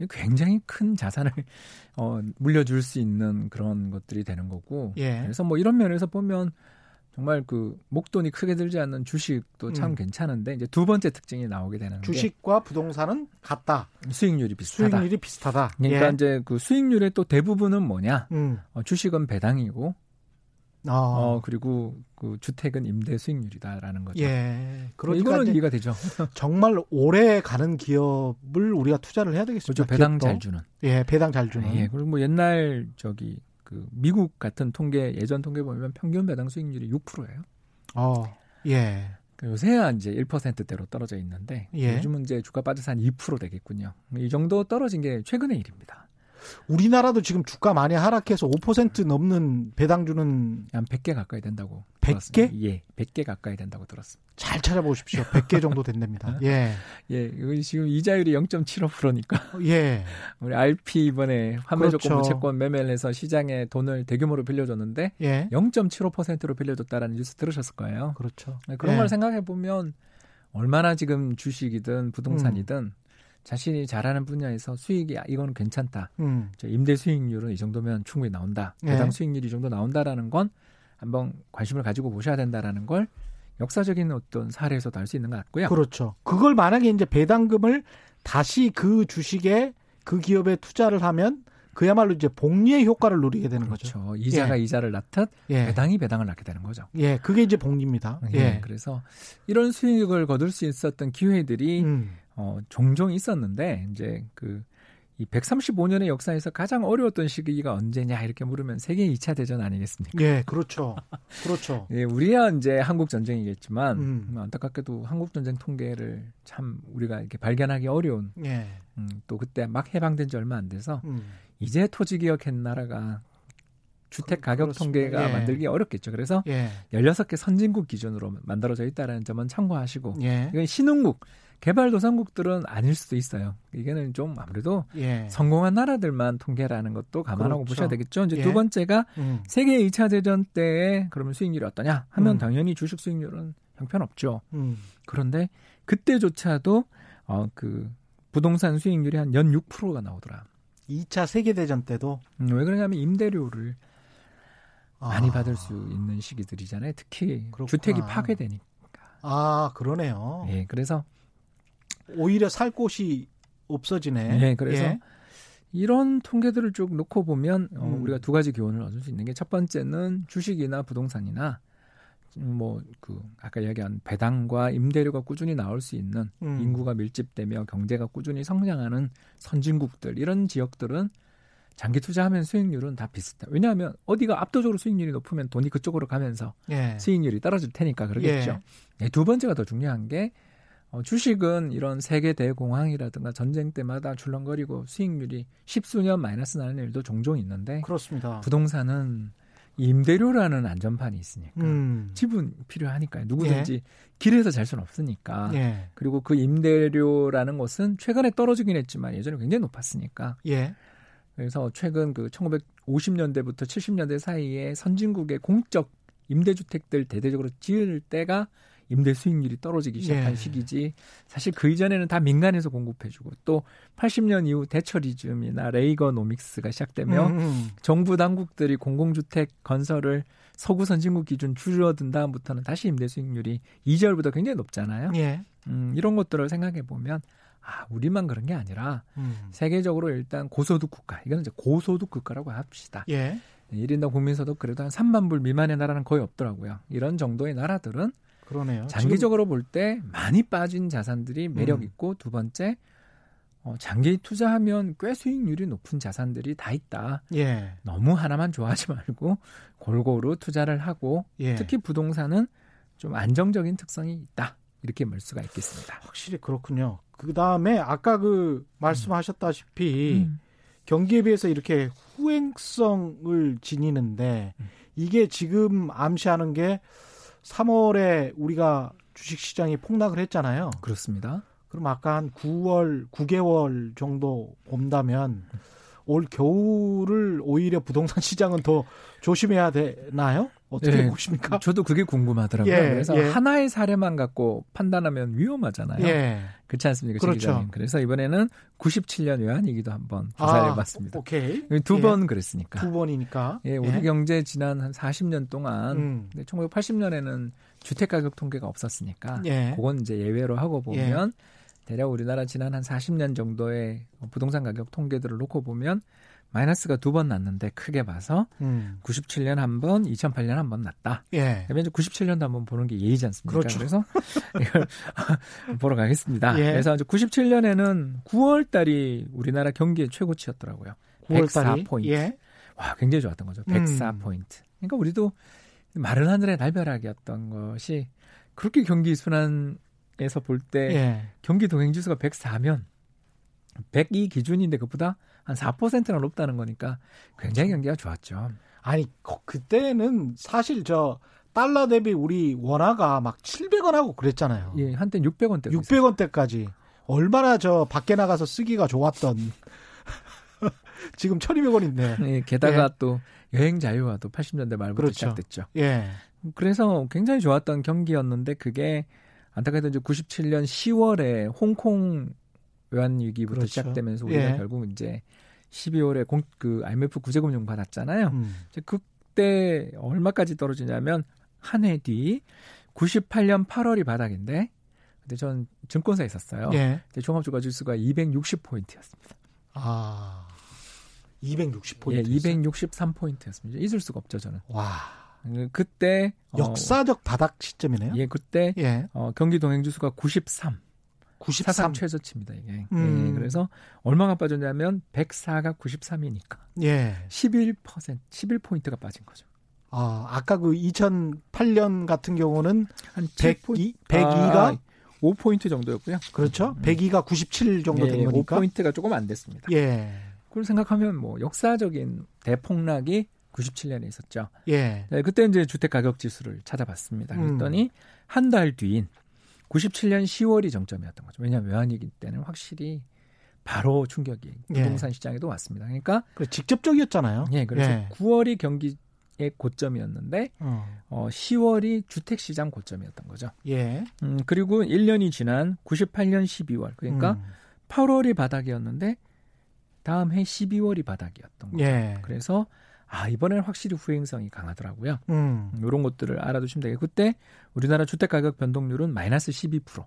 [SPEAKER 3] 굉장히 큰 자산을 *laughs* 어, 물려줄 수 있는 그런 것들이 되는 거고.
[SPEAKER 1] 예.
[SPEAKER 3] 그래서 뭐 이런 면에서 보면 정말 그 목돈이 크게 들지 않는 주식도 참
[SPEAKER 1] 음.
[SPEAKER 3] 괜찮은데 이제 두 번째 특징이 나오게 되는
[SPEAKER 1] 주식과 부동산은 같다.
[SPEAKER 3] 게 수익률이 비슷하다.
[SPEAKER 1] 수익률이 비슷하다.
[SPEAKER 3] 그러니까
[SPEAKER 1] 예.
[SPEAKER 3] 이제 그 수익률의 또 대부분은 뭐냐?
[SPEAKER 1] 음.
[SPEAKER 3] 어, 주식은 배당이고
[SPEAKER 1] 어.
[SPEAKER 3] 어, 그리고 그 주택은 임대 수익률이다라는 거죠.
[SPEAKER 1] 예.
[SPEAKER 3] 뭐
[SPEAKER 1] 그러니까
[SPEAKER 3] 이거는 이해가 되죠. *laughs*
[SPEAKER 1] 정말 오래 가는 기업을 우리가 투자를 해야 되겠습니다.
[SPEAKER 3] 그렇죠. 배당
[SPEAKER 1] 기업도.
[SPEAKER 3] 잘 주는.
[SPEAKER 1] 예, 배당 잘 주는.
[SPEAKER 3] 예, 그리고 뭐 옛날 저기 그 미국 같은 통계 예전 통계 보면 평균 배당 수익률이 6%예요.
[SPEAKER 1] 어. 예.
[SPEAKER 3] 요새야 이제 1%대로 떨어져 있는데
[SPEAKER 1] 예.
[SPEAKER 3] 요즘은 이제 주가 빠져서 한 2% 되겠군요. 이 정도 떨어진 게 최근의 일입니다.
[SPEAKER 1] 우리나라도 지금 주가 많이 하락해서 5% 넘는 배당 주는
[SPEAKER 3] 한 100개 가까이 된다고
[SPEAKER 1] 100개?
[SPEAKER 3] 들었습니다. 예, 100개 가까이 된다고 들었습니다.
[SPEAKER 1] 잘 찾아보십시오. 100개 정도 된답니다. *laughs* 예.
[SPEAKER 3] 예, 지금 이자율이 0.75%니까
[SPEAKER 1] 예. *laughs*
[SPEAKER 3] 우리 RP 이번에 환매조건
[SPEAKER 1] 그렇죠.
[SPEAKER 3] 무채권 매매를 해서 시장에 돈을 대규모로 빌려줬는데
[SPEAKER 1] 예.
[SPEAKER 3] 0.75%로 빌려줬다라는 뉴스 들으셨을 거예요.
[SPEAKER 1] 그렇죠.
[SPEAKER 3] 네, 그런
[SPEAKER 1] 예.
[SPEAKER 3] 걸 생각해 보면 얼마나 지금 주식이든 부동산이든
[SPEAKER 1] 음.
[SPEAKER 3] 자신이 잘하는 분야에서 수익이 아, 이거는 괜찮다.
[SPEAKER 1] 음.
[SPEAKER 3] 저 임대 수익률은 이 정도면 충분히 나온다.
[SPEAKER 1] 예.
[SPEAKER 3] 배당 수익률이 이 정도 나온다라는 건 한번 관심을 가지고 보셔야 된다라는 걸 역사적인 어떤 사례에서도 알 수 있는 것 같고요.
[SPEAKER 1] 그렇죠. 그걸 만약에 이제 배당금을 다시 그 주식에 그 기업에 투자를 하면 그야말로 이제 복리의 효과를 누리게 되는 거죠.
[SPEAKER 3] 그렇죠. 이자가 이자를 낳듯
[SPEAKER 1] 예.
[SPEAKER 3] 배당이 배당을 낳게 되는 거죠.
[SPEAKER 1] 예, 그게 이제 복리입니다.
[SPEAKER 3] 예.
[SPEAKER 1] 예.
[SPEAKER 3] 그래서 이런 수익을 거둘 수 있었던 기회들이
[SPEAKER 1] 음.
[SPEAKER 3] 어, 종종 있었는데 이제 그 이 135년의 역사에서 가장 어려웠던 시기가 언제냐 이렇게 물으면 세계 2차 대전 아니겠습니까?
[SPEAKER 1] 예, 그렇죠. 그렇죠. *laughs*
[SPEAKER 3] 예, 우리야 이제 한국 전쟁이겠지만
[SPEAKER 1] 음.
[SPEAKER 3] 음, 안타깝게도 한국 전쟁 통계를 참 우리가 이렇게 발견하기 어려운
[SPEAKER 1] 예.
[SPEAKER 3] 음, 또 그때 막 해방된 지 얼마 안 돼서
[SPEAKER 1] 음.
[SPEAKER 3] 이제 토지 기억한 나라가 주택
[SPEAKER 1] 그-
[SPEAKER 3] 가격
[SPEAKER 1] 그렇습니다.
[SPEAKER 3] 통계가
[SPEAKER 1] 예.
[SPEAKER 3] 만들기 어렵겠죠. 그래서
[SPEAKER 1] 예.
[SPEAKER 3] 16개 선진국 기준으로 만들어져 있다는 점은 참고하시고
[SPEAKER 1] 예.
[SPEAKER 3] 이건 신흥국 개발도상국들은 아닐 수도 있어요. 이게는 좀 아무래도
[SPEAKER 1] 예.
[SPEAKER 3] 성공한 나라들만 통계라는 것도 감안하고
[SPEAKER 1] 그렇죠.
[SPEAKER 3] 보셔야 되겠죠. 이제
[SPEAKER 1] 예.
[SPEAKER 3] 두 번째가
[SPEAKER 1] 음.
[SPEAKER 3] 세계 2차 대전 때에 그러면 수익률이 어떠냐 하면
[SPEAKER 1] 음.
[SPEAKER 3] 당연히 주식 수익률은 형편없죠.
[SPEAKER 1] 음.
[SPEAKER 3] 그런데 그때조차도 어 그 부동산 수익률이 한 연 6%가 나오더라.
[SPEAKER 1] 2차 세계 대전 때도
[SPEAKER 3] 음, 왜 그러냐면 임대료를
[SPEAKER 1] 아.
[SPEAKER 3] 많이 받을 수 있는 시기들이잖아요. 특히
[SPEAKER 1] 그렇구나.
[SPEAKER 3] 주택이 파괴되니까.
[SPEAKER 1] 아, 그러네요.
[SPEAKER 3] 예, 그래서
[SPEAKER 1] 오히려 살 곳이 없어지네.
[SPEAKER 3] 예, 그래서
[SPEAKER 1] 예.
[SPEAKER 3] 이런 통계들을 쭉 놓고 보면 어,
[SPEAKER 1] 음.
[SPEAKER 3] 우리가 두 가지 교훈을 얻을 수 있는 게 첫 번째는 주식이나 부동산이나 뭐 그 아까 이야기한 배당과 임대료가 꾸준히 나올 수 있는
[SPEAKER 1] 음.
[SPEAKER 3] 인구가 밀집되며 경제가 꾸준히 성장하는 선진국들 이런 지역들은 장기 투자하면 수익률은 다 비슷해요. 왜냐하면 어디가 압도적으로 수익률이 높으면 돈이 그쪽으로 가면서
[SPEAKER 1] 예.
[SPEAKER 3] 수익률이 떨어질 테니까 그러겠죠. 네, 두 번째가 더 중요한 게 어, 주식은 이런 세계 대공황이라든가 전쟁 때마다 출렁거리고 수익률이 십수년 마이너스 나는 일도 종종 있는데
[SPEAKER 1] 그렇습니다.
[SPEAKER 3] 부동산은 임대료라는 안전판이 있으니까
[SPEAKER 1] 음.
[SPEAKER 3] 집은 필요하니까요. 누구든지 길에서 잘 수는 없으니까.
[SPEAKER 1] 예.
[SPEAKER 3] 그리고 그 임대료라는 것은 최근에 떨어지긴 했지만 예전에 굉장히 높았으니까.
[SPEAKER 1] 예.
[SPEAKER 3] 그래서 최근 그 1950년대부터 70년대 사이에 선진국의 공적 임대주택들 대대적으로 지을 때가 임대 수익률이 떨어지기 시작한
[SPEAKER 1] 예.
[SPEAKER 3] 시기지. 사실 그 이전에는 다 민간에서 공급해주고 또 80년 이후 대처리즘이나 레이거노믹스가 시작되며
[SPEAKER 1] 음, 음.
[SPEAKER 3] 정부 당국들이 공공주택 건설을 서구 선진국 기준 줄어든 다음부터는 다시 임대 수익률이 2절보다 굉장히 높잖아요.
[SPEAKER 1] 예.
[SPEAKER 3] 음, 이런 것들을 생각해 보면 아, 우리만 그런 게 아니라
[SPEAKER 1] 음.
[SPEAKER 3] 세계적으로 일단 고소득 국가, 이거는 이제 고소득 국가라고 합시다.
[SPEAKER 1] 예.
[SPEAKER 3] 1인당 국민소득 그래도 한 3만 불 미만의 나라는 거의 없더라고요. 이런 정도의 나라들은
[SPEAKER 1] 그러네요.
[SPEAKER 3] 장기적으로 볼때 많이 빠진 자산들이 매력
[SPEAKER 1] 음.
[SPEAKER 3] 있고 두 번째 어, 장기 투자하면 꽤 수익률이 높은 자산들이 다 있다.
[SPEAKER 1] 예.
[SPEAKER 3] 너무 하나만 좋아하지 말고 골고루 투자를 하고
[SPEAKER 1] 예.
[SPEAKER 3] 특히 부동산은 좀 안정적인 특성이 있다. 이렇게 볼 수가 있겠습니다.
[SPEAKER 1] 확실히 그렇군요. 그 다음에 아까 그 말씀하셨다시피
[SPEAKER 3] 음.
[SPEAKER 1] 경기에 비해서 이렇게 후행성을 지니는데
[SPEAKER 3] 음.
[SPEAKER 1] 이게 지금 암시하는 게 3월에 우리가 주식 시장이 폭락을 했잖아요.
[SPEAKER 3] 그렇습니다.
[SPEAKER 1] 그럼 아까 한 9월, 9개월 정도 본다면 올 겨울을 오히려 부동산 시장은 더 조심해야 되나요? 어떻게
[SPEAKER 3] 네.
[SPEAKER 1] 보십니까?
[SPEAKER 3] 저도 그게 궁금하더라고요.
[SPEAKER 1] 예,
[SPEAKER 3] 그래서
[SPEAKER 1] 예.
[SPEAKER 3] 하나의 사례만 갖고 판단하면 위험하잖아요.
[SPEAKER 1] 예.
[SPEAKER 3] 그렇지 않습니까?
[SPEAKER 1] 그렇죠.
[SPEAKER 3] 기자님? 그래서 이번에는 97년 외환위기도 한번 조사를 해봤습니다.
[SPEAKER 1] 아, 오케이.
[SPEAKER 3] 두
[SPEAKER 1] 예.
[SPEAKER 3] 번 그랬으니까.
[SPEAKER 1] 두 번이니까.
[SPEAKER 3] 예, 우리 경제 지난 한 40년 동안
[SPEAKER 1] 음.
[SPEAKER 3] 근데 1980년에는 주택 가격 통계가 없었으니까
[SPEAKER 1] 예.
[SPEAKER 3] 그건 이제 예외로 하고 보면 대략 우리나라 지난 한 40년 정도의 부동산 가격 통계들을 놓고 보면 마이너스가 두 번 났는데 크게 봐서
[SPEAKER 1] 음.
[SPEAKER 3] 97년 한 번, 2008년 한 번 났다.
[SPEAKER 1] 예.
[SPEAKER 3] 그러면 이제 97년도 한 번 보는 게 예의지 않습니까?
[SPEAKER 1] 그렇죠.
[SPEAKER 3] 래서 *laughs* 이걸 *laughs* 보러 가겠습니다.
[SPEAKER 1] 예.
[SPEAKER 3] 그래서 이제 97년에는 9월 달이 우리나라 경기의 최고치였더라고요.
[SPEAKER 1] 9월 달이
[SPEAKER 3] 104포인트.
[SPEAKER 1] 예.
[SPEAKER 3] 와, 굉장히 좋았던 거죠. 104포인트. 그러니까 우리도 마른 하늘의 날벼락이었던 것이 그렇게 경기 순환에서 볼때
[SPEAKER 1] 예.
[SPEAKER 3] 경기 동행 지수가 104면 102 기준인데 그보다 한 4%나 높다는 거니까 굉장히
[SPEAKER 1] 그렇죠.
[SPEAKER 3] 경기가 좋았죠.
[SPEAKER 1] 아니 거- 그때는 사실 저 달러 대비 우리 원화가 막 700원 하고 그랬잖아요.
[SPEAKER 3] 예, 한때 600원대.
[SPEAKER 1] 600원대까지 얼마나 저 밖에 나가서 쓰기가 좋았던 *laughs* 지금 1200원인데.
[SPEAKER 3] 예, 게다가 또 여행 자유화 도 80년대 말부터
[SPEAKER 1] 그렇죠.
[SPEAKER 3] 시작됐죠.
[SPEAKER 1] 예.
[SPEAKER 3] 그래서 굉장히 좋았던 경기였는데 그게 안타깝게도 이제 97년 10월에 홍콩 외환 위기부터
[SPEAKER 1] 그렇죠.
[SPEAKER 3] 시작되면서 우리가
[SPEAKER 1] 예.
[SPEAKER 3] 결국 이제 12월에 공, 그 IMF 구제금융 받았잖아요.
[SPEAKER 1] 음.
[SPEAKER 3] 그때 얼마까지 떨어지냐면 한 해 뒤 98년 8월이 바닥인데 그때 전 증권사에 있었어요.
[SPEAKER 1] 예.
[SPEAKER 3] 그때 종합주가 지수가 260포인트였습니다.
[SPEAKER 1] 아. 260포인트.
[SPEAKER 3] 예, 263포인트였습니다. 잊을 수가 없죠, 저는.
[SPEAKER 1] 와.
[SPEAKER 3] 그때 어,
[SPEAKER 1] 역사적 바닥 시점이네요.
[SPEAKER 3] 예, 그때
[SPEAKER 1] 예.
[SPEAKER 3] 어, 경기 동행 지수가 93.
[SPEAKER 1] 93.
[SPEAKER 3] 사상 최저치입니다, 이게.
[SPEAKER 1] 음.
[SPEAKER 3] 예, 그래서 얼마가 빠졌냐면 104가 93이니까
[SPEAKER 1] 예.
[SPEAKER 3] 11% 11포인트가 빠진 거죠.
[SPEAKER 1] 아, 아까 그 2008년 같은 경우는
[SPEAKER 3] 한
[SPEAKER 1] 102,
[SPEAKER 3] 7포인트,
[SPEAKER 1] 102가
[SPEAKER 3] 아, 5포인트 정도였고요.
[SPEAKER 1] 그렇죠.
[SPEAKER 3] 음.
[SPEAKER 1] 102가 97 정도 된
[SPEAKER 3] 예,
[SPEAKER 1] 거니까.
[SPEAKER 3] 5포인트가 조금 안 됐습니다.
[SPEAKER 1] 예.
[SPEAKER 3] 그걸 생각하면 뭐 역사적인 대폭락이 97년에 있었죠.
[SPEAKER 1] 예.
[SPEAKER 3] 네, 그때 이제 주택 가격 지수를 찾아봤습니다.
[SPEAKER 1] 음.
[SPEAKER 3] 그랬더니 한달 뒤인 97년 10월이 정점이었던 거죠. 왜냐하면 외환위기 때는 확실히 바로 충격이
[SPEAKER 1] 예.
[SPEAKER 3] 부동산 시장에도 왔습니다. 그러니까
[SPEAKER 1] 그 직접적이었잖아요.
[SPEAKER 3] 예, 그래서
[SPEAKER 1] 예.
[SPEAKER 3] 9월이 경기의 고점이었는데
[SPEAKER 1] 어.
[SPEAKER 3] 어, 10월이 주택 시장 고점이었던 거죠.
[SPEAKER 1] 예.
[SPEAKER 3] 음, 그리고 1년이 지난 98년 12월 그러니까
[SPEAKER 1] 음.
[SPEAKER 3] 8월이 바닥이었는데 다음 해 12월이 바닥이었던 거죠.
[SPEAKER 1] 예.
[SPEAKER 3] 그래서 아 이번에는 확실히 후행성이 강하더라고요.
[SPEAKER 1] 음.
[SPEAKER 3] 이런 것들을 알아두시면 되겠고 그때 우리나라 주택 가격 변동률은 마이너스 12%.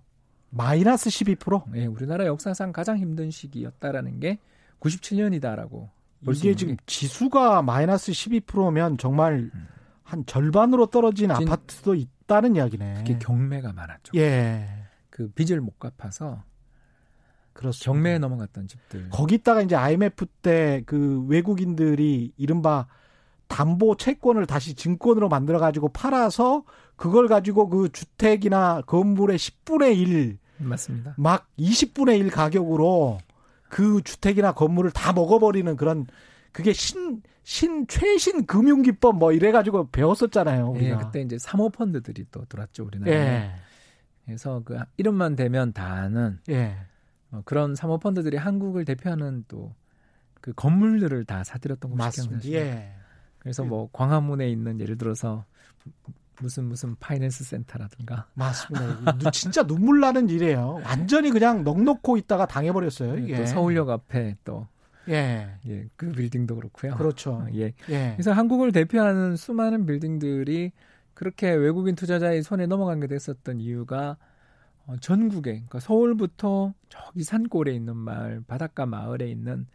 [SPEAKER 1] 마이너스 12%?
[SPEAKER 3] 예, 우리나라 역사상 가장 힘든 시기였다라는 게 97년이다라고 볼수
[SPEAKER 1] 이게 지금
[SPEAKER 3] 게
[SPEAKER 1] 지수가 마이너스 12%면 정말 한 절반으로 떨어진
[SPEAKER 3] 진-
[SPEAKER 1] 아파트도 있다는 이야기네.
[SPEAKER 3] 그게 경매가 많았죠.
[SPEAKER 1] 예.
[SPEAKER 3] 그 빚을 못 갚아서
[SPEAKER 1] 그렇습니다.
[SPEAKER 3] 경매에 넘어갔던 집들.
[SPEAKER 1] 거기다가 이제 IMF 때 그 외국인들이 이른바 담보 채권을 다시 증권으로 만들어 가지고 팔아서 그걸 가지고 그 주택이나 건물의 10분의 1,
[SPEAKER 3] 맞습니다.
[SPEAKER 1] 막 20분의 1 가격으로 그 주택이나 건물을 다 먹어버리는 그런 그게 신, 신, 최신 금융기법 뭐 이래가지고 배웠었잖아요.
[SPEAKER 3] 예,
[SPEAKER 1] 우리가.
[SPEAKER 3] 그때 이제 사모펀드들이 또 들어왔죠, 우리나라에.
[SPEAKER 1] 예.
[SPEAKER 3] 그래서 그 이름만 되면 다 아는
[SPEAKER 1] 예.
[SPEAKER 3] 어, 그런 사모펀드들이 한국을 대표하는 또 그 건물들을 다 사들였던 곳이
[SPEAKER 1] 맞습니다. 예.
[SPEAKER 3] 그래서 뭐 광화문에 있는 예를 들어서 무슨 무슨 파이낸스 센터라든가
[SPEAKER 1] 맞습니다. 누- 진짜 눈물 나는 일이에요. 완전히 그냥 넉넉고 있다가 당해버렸어요. 이게.
[SPEAKER 3] 또 서울역 앞에 또
[SPEAKER 1] 예.
[SPEAKER 3] 예, 그 빌딩도 그렇고요.
[SPEAKER 1] 그렇죠.
[SPEAKER 3] 어, 예.
[SPEAKER 1] 예.
[SPEAKER 3] 그래서 한국을 대표하는 수많은 빌딩들이 그렇게 외국인 투자자의 손에 넘어가게 됐었던 이유가 어, 전국에 그러니까 서울부터 저기 산골에 있는 마을, 바닷가 마을에 있는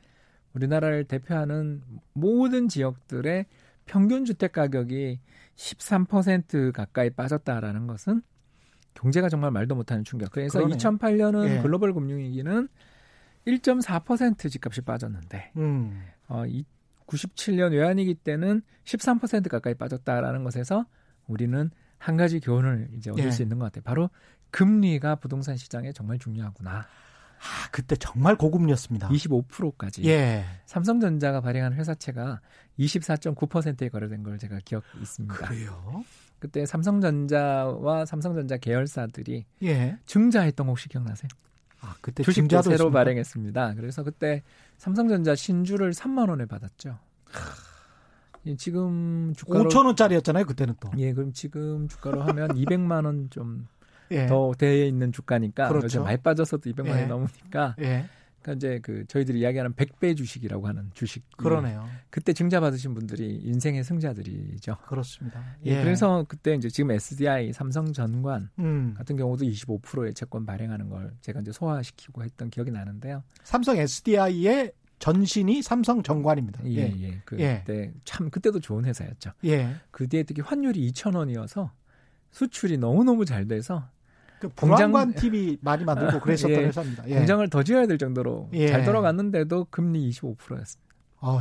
[SPEAKER 3] 우리나라를 대표하는 모든 지역들의 평균 주택 가격이 13% 가까이 빠졌다라는 것은 경제가 정말 말도 못하는 충격. 그래서
[SPEAKER 1] 그러네요.
[SPEAKER 3] 2008년은
[SPEAKER 1] 예.
[SPEAKER 3] 글로벌 금융위기는 1.4% 집값이 빠졌는데
[SPEAKER 1] 음.
[SPEAKER 3] 어, 이 97년 외환위기 때는 13% 가까이 빠졌다라는 것에서 우리는 한 가지 교훈을 이제 얻을
[SPEAKER 1] 예.
[SPEAKER 3] 수 있는 것 같아요. 바로 금리가 부동산 시장에 정말 중요하구나.
[SPEAKER 1] 아, 그때 정말 고금리였습니다.
[SPEAKER 3] 25%까지.
[SPEAKER 1] 예.
[SPEAKER 3] 삼성전자가 발행한 회사채가 24.9%에 거래된 걸 제가 기억 있습니다.
[SPEAKER 1] 그래요?
[SPEAKER 3] 그때 삼성전자와 삼성전자 계열사들이
[SPEAKER 1] 예.
[SPEAKER 3] 증자했던 거 혹시 기억나세요?
[SPEAKER 1] 아, 그때
[SPEAKER 3] 주식도 새로
[SPEAKER 1] 있습니다.
[SPEAKER 3] 발행했습니다. 그래서 그때 삼성전자 신주를 3만 원에 받았죠. 예, 지금 주가로
[SPEAKER 1] 5천 원짜리였잖아요, 그때는 또.
[SPEAKER 3] 예, 그럼 지금 주가로 하면 200만 원 좀 더
[SPEAKER 1] 예.
[SPEAKER 3] 대에 있는 주가니까
[SPEAKER 1] 그렇죠.
[SPEAKER 3] 요즘 많이 빠져서도 200만 원이
[SPEAKER 1] 예.
[SPEAKER 3] 넘으니까
[SPEAKER 1] 예.
[SPEAKER 3] 그러니까 이제 그 저희들이 이야기하는 100배 주식이라고 하는 주식
[SPEAKER 1] 그러네요.
[SPEAKER 3] 그때 증자 받으신 분들이 인생의 승자들이죠.
[SPEAKER 1] 그렇습니다.
[SPEAKER 3] 예. 그래서 그때 이제 지금 SDI 삼성전관
[SPEAKER 1] 음.
[SPEAKER 3] 같은 경우도 25%의 채권 발행하는 걸 제가 이제 소화시키고 했던 기억이 나는데요.
[SPEAKER 1] 삼성 SDI의 전신이 삼성 정관입니다.
[SPEAKER 3] 예,
[SPEAKER 1] 예.
[SPEAKER 3] 예.
[SPEAKER 1] 예.
[SPEAKER 3] 그때 참 그때도 좋은 회사였죠.
[SPEAKER 1] 예.
[SPEAKER 3] 그 뒤에 특히 환율이 2,000원이어서 수출이 너무너무 잘 돼서
[SPEAKER 1] 그
[SPEAKER 3] 공장-
[SPEAKER 1] 불안관 TV 많이 만들고 그랬었던
[SPEAKER 3] 예.
[SPEAKER 1] 회사입니다. 예.
[SPEAKER 3] 공장을 더 지어야 될 정도로
[SPEAKER 1] 예.
[SPEAKER 3] 잘 돌아갔는데도 금리 25%였습니다.
[SPEAKER 1] 아휴,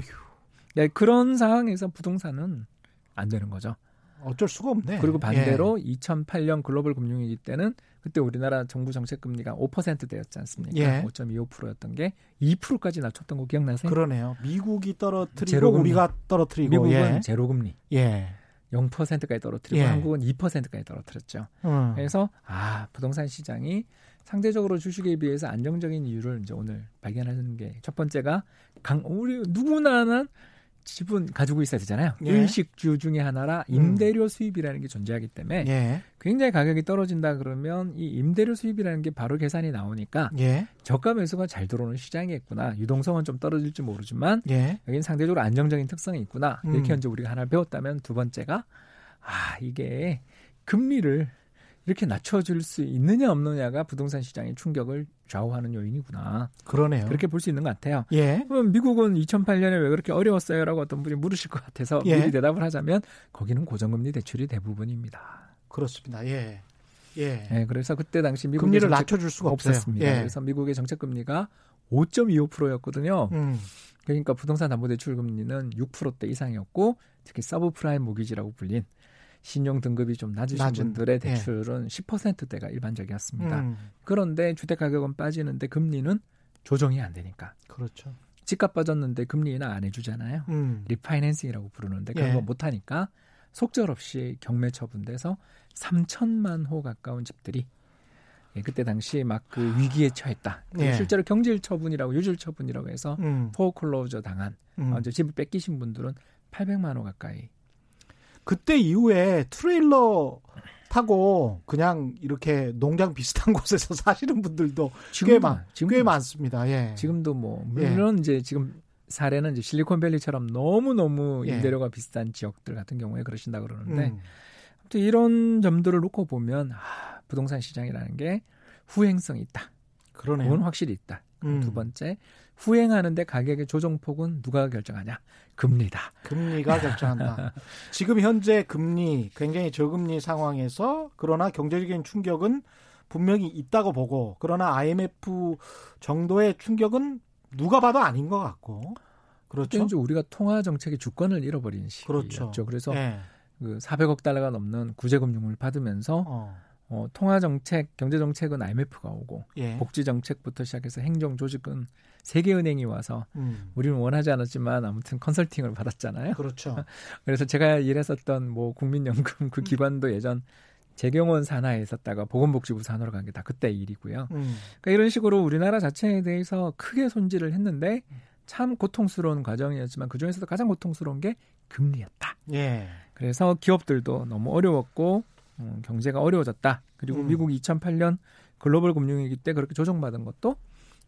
[SPEAKER 3] 예, 그런 상황에서 부동산은 안 되는 거죠.
[SPEAKER 1] 어쩔 수가 없네.
[SPEAKER 3] 그리고 반대로 2008년 글로벌 금융위기 때는 그때 우리나라 정부 정책 금리가 5%대였지 않습니까?
[SPEAKER 1] 예.
[SPEAKER 3] 5.25%였던 게 2%까지 낮췄던 거
[SPEAKER 1] 예.
[SPEAKER 3] 기억나세요?
[SPEAKER 1] 그러네요. 미국이 떨어뜨리고
[SPEAKER 3] 제로금리.
[SPEAKER 1] 우리가 떨어뜨리고
[SPEAKER 3] 미국은
[SPEAKER 1] 예.
[SPEAKER 3] 제로 금리
[SPEAKER 1] 예.
[SPEAKER 3] 0%까지 떨어뜨리고
[SPEAKER 1] 예.
[SPEAKER 3] 한국은 2%까지 떨어뜨렸죠.
[SPEAKER 1] 음.
[SPEAKER 3] 그래서 아 부동산 시장이 상대적으로 주식에 비해서 안정적인 이유를 이제 오늘 발견하는 게 첫 번째가 강 우리 누구나는 집은 가지고 있어야 되잖아요.
[SPEAKER 1] 예.
[SPEAKER 3] 일식주 중에 하나라 임대료 수입이라는 게 존재하기 때문에
[SPEAKER 1] 예.
[SPEAKER 3] 굉장히 가격이 떨어진다 그러면 이 임대료 수입이라는 게 바로 계산이 나오니까
[SPEAKER 1] 예.
[SPEAKER 3] 저가 매수가 잘 들어오는 시장이겠구나. 유동성은 좀 떨어질지 모르지만
[SPEAKER 1] 예.
[SPEAKER 3] 여기는 상대적으로 안정적인 특성이 있구나.
[SPEAKER 1] 음.
[SPEAKER 3] 이렇게 이제 우리가 하나 배웠다면 두 번째가 아 이게 금리를 이렇게 낮춰줄 수 있느냐 없느냐가 부동산 시장의 충격을 좌우하는 요인이구나.
[SPEAKER 1] 그러네요.
[SPEAKER 3] 그렇게 볼 수 있는 것 같아요.
[SPEAKER 1] 예.
[SPEAKER 3] 그럼 미국은 2008년에 왜 그렇게 어려웠어요라고 어떤 분이 물으실 것 같아서
[SPEAKER 1] 예.
[SPEAKER 3] 미리 대답을 하자면 거기는 고정금리 대출이 대부분입니다.
[SPEAKER 1] 그렇습니다. 예. 예.
[SPEAKER 3] 네, 그래서 그때 당시 미국의
[SPEAKER 1] 금리를 낮춰줄 수가.
[SPEAKER 3] 없었습니다.
[SPEAKER 1] 예.
[SPEAKER 3] 그래서 미국의 정책 금리가 5.25%였거든요.
[SPEAKER 1] 음.
[SPEAKER 3] 그러니까 부동산 담보대출 금리는 6%대 이상이었고 특히 subprime mortgage라고 불린 신용 등급이 좀 낮으신
[SPEAKER 1] 낮은,
[SPEAKER 3] 분들의
[SPEAKER 1] 예.
[SPEAKER 3] 대출은 10%대가 일반적이었습니다.
[SPEAKER 1] 음.
[SPEAKER 3] 그런데 주택 가격은 빠지는데 금리는 조정이 안 되니까
[SPEAKER 1] 그렇죠.
[SPEAKER 3] 집값 빠졌는데 금리 인하 안 해주잖아요.
[SPEAKER 1] 음.
[SPEAKER 3] refinancing이라고 부르는데 그런
[SPEAKER 1] 예.
[SPEAKER 3] 거 못 하니까 속절없이 경매 처분돼서 3천만 호 가까운 집들이 예, 그때 당시 막 그 위기에 처했다. 그리고
[SPEAKER 1] 예.
[SPEAKER 3] 실제로 경질 처분이라고 유질 처분이라고 해서
[SPEAKER 1] 음.
[SPEAKER 3] foreclosure 당한
[SPEAKER 1] 음.
[SPEAKER 3] 어, 집을 뺏기신 분들은 800만 호 가까이.
[SPEAKER 1] 그때 이후에 트레일러 타고 그냥 이렇게 농장 비슷한 *laughs* 곳에서 사시는 분들도 꽤,
[SPEAKER 3] 지금도
[SPEAKER 1] 많,
[SPEAKER 3] 지금도
[SPEAKER 1] 꽤 많습니다. 예.
[SPEAKER 3] 지금도 뭐 물론 이제 지금 사례는 이제 실리콘밸리처럼 너무 너무
[SPEAKER 1] 예.
[SPEAKER 3] 임대료가 비싼 지역들 같은 경우에 그러신다 그러는데
[SPEAKER 1] 음.
[SPEAKER 3] 아무튼 이런 점들을 놓고 보면 아, 부동산 시장이라는 게 후행성이 있다.
[SPEAKER 1] 그러네요.
[SPEAKER 3] 그건 확실히 있다.
[SPEAKER 1] 음.
[SPEAKER 3] 두 번째 후행하는데 가격의 조정폭은 누가 결정하냐? 금리다.
[SPEAKER 1] 금리가 결정한다. *laughs* 지금 현재 금리 굉장히 저금리 상황에서 그러나 경제적인 충격은 분명히 있다고 보고 그러나 IMF 정도의 충격은 누가 봐도 아닌 것 같고 그렇죠.
[SPEAKER 3] 이제 우리가 통화 정책의 주권을 잃어버린 시기였죠.
[SPEAKER 1] 그렇죠.
[SPEAKER 3] 그래서
[SPEAKER 1] 예.
[SPEAKER 3] 그 400억 달러가 넘는 구제금융을 받으면서
[SPEAKER 1] 어.
[SPEAKER 3] 어, 통화 정책, 경제 정책은 IMF가 오고
[SPEAKER 1] 예.
[SPEAKER 3] 복지 정책부터 시작해서 행정 조직은 세계은행이 와서
[SPEAKER 1] 음.
[SPEAKER 3] 우리는 원하지 않았지만 아무튼 컨설팅을 받았잖아요.
[SPEAKER 1] 그렇죠. *laughs*
[SPEAKER 3] 그래서 제가 일했었던 뭐 국민연금 그 기관도 예전 재경원 산하에 있었다가 보건복지부 산하로 간 게 다 그때 일이고요.
[SPEAKER 1] 음.
[SPEAKER 3] 그러니까 이런 식으로 우리나라 자체에 대해서 크게 손질을 했는데 참 고통스러운 과정이었지만 그 중에서도 가장 고통스러운 게 금리였다.
[SPEAKER 1] 예.
[SPEAKER 3] 그래서 기업들도 너무 어려웠고 음, 경제가 어려워졌다. 그리고
[SPEAKER 1] 음.
[SPEAKER 3] 미국이 2008년 글로벌 금융위기 때 그렇게 조정받은 것도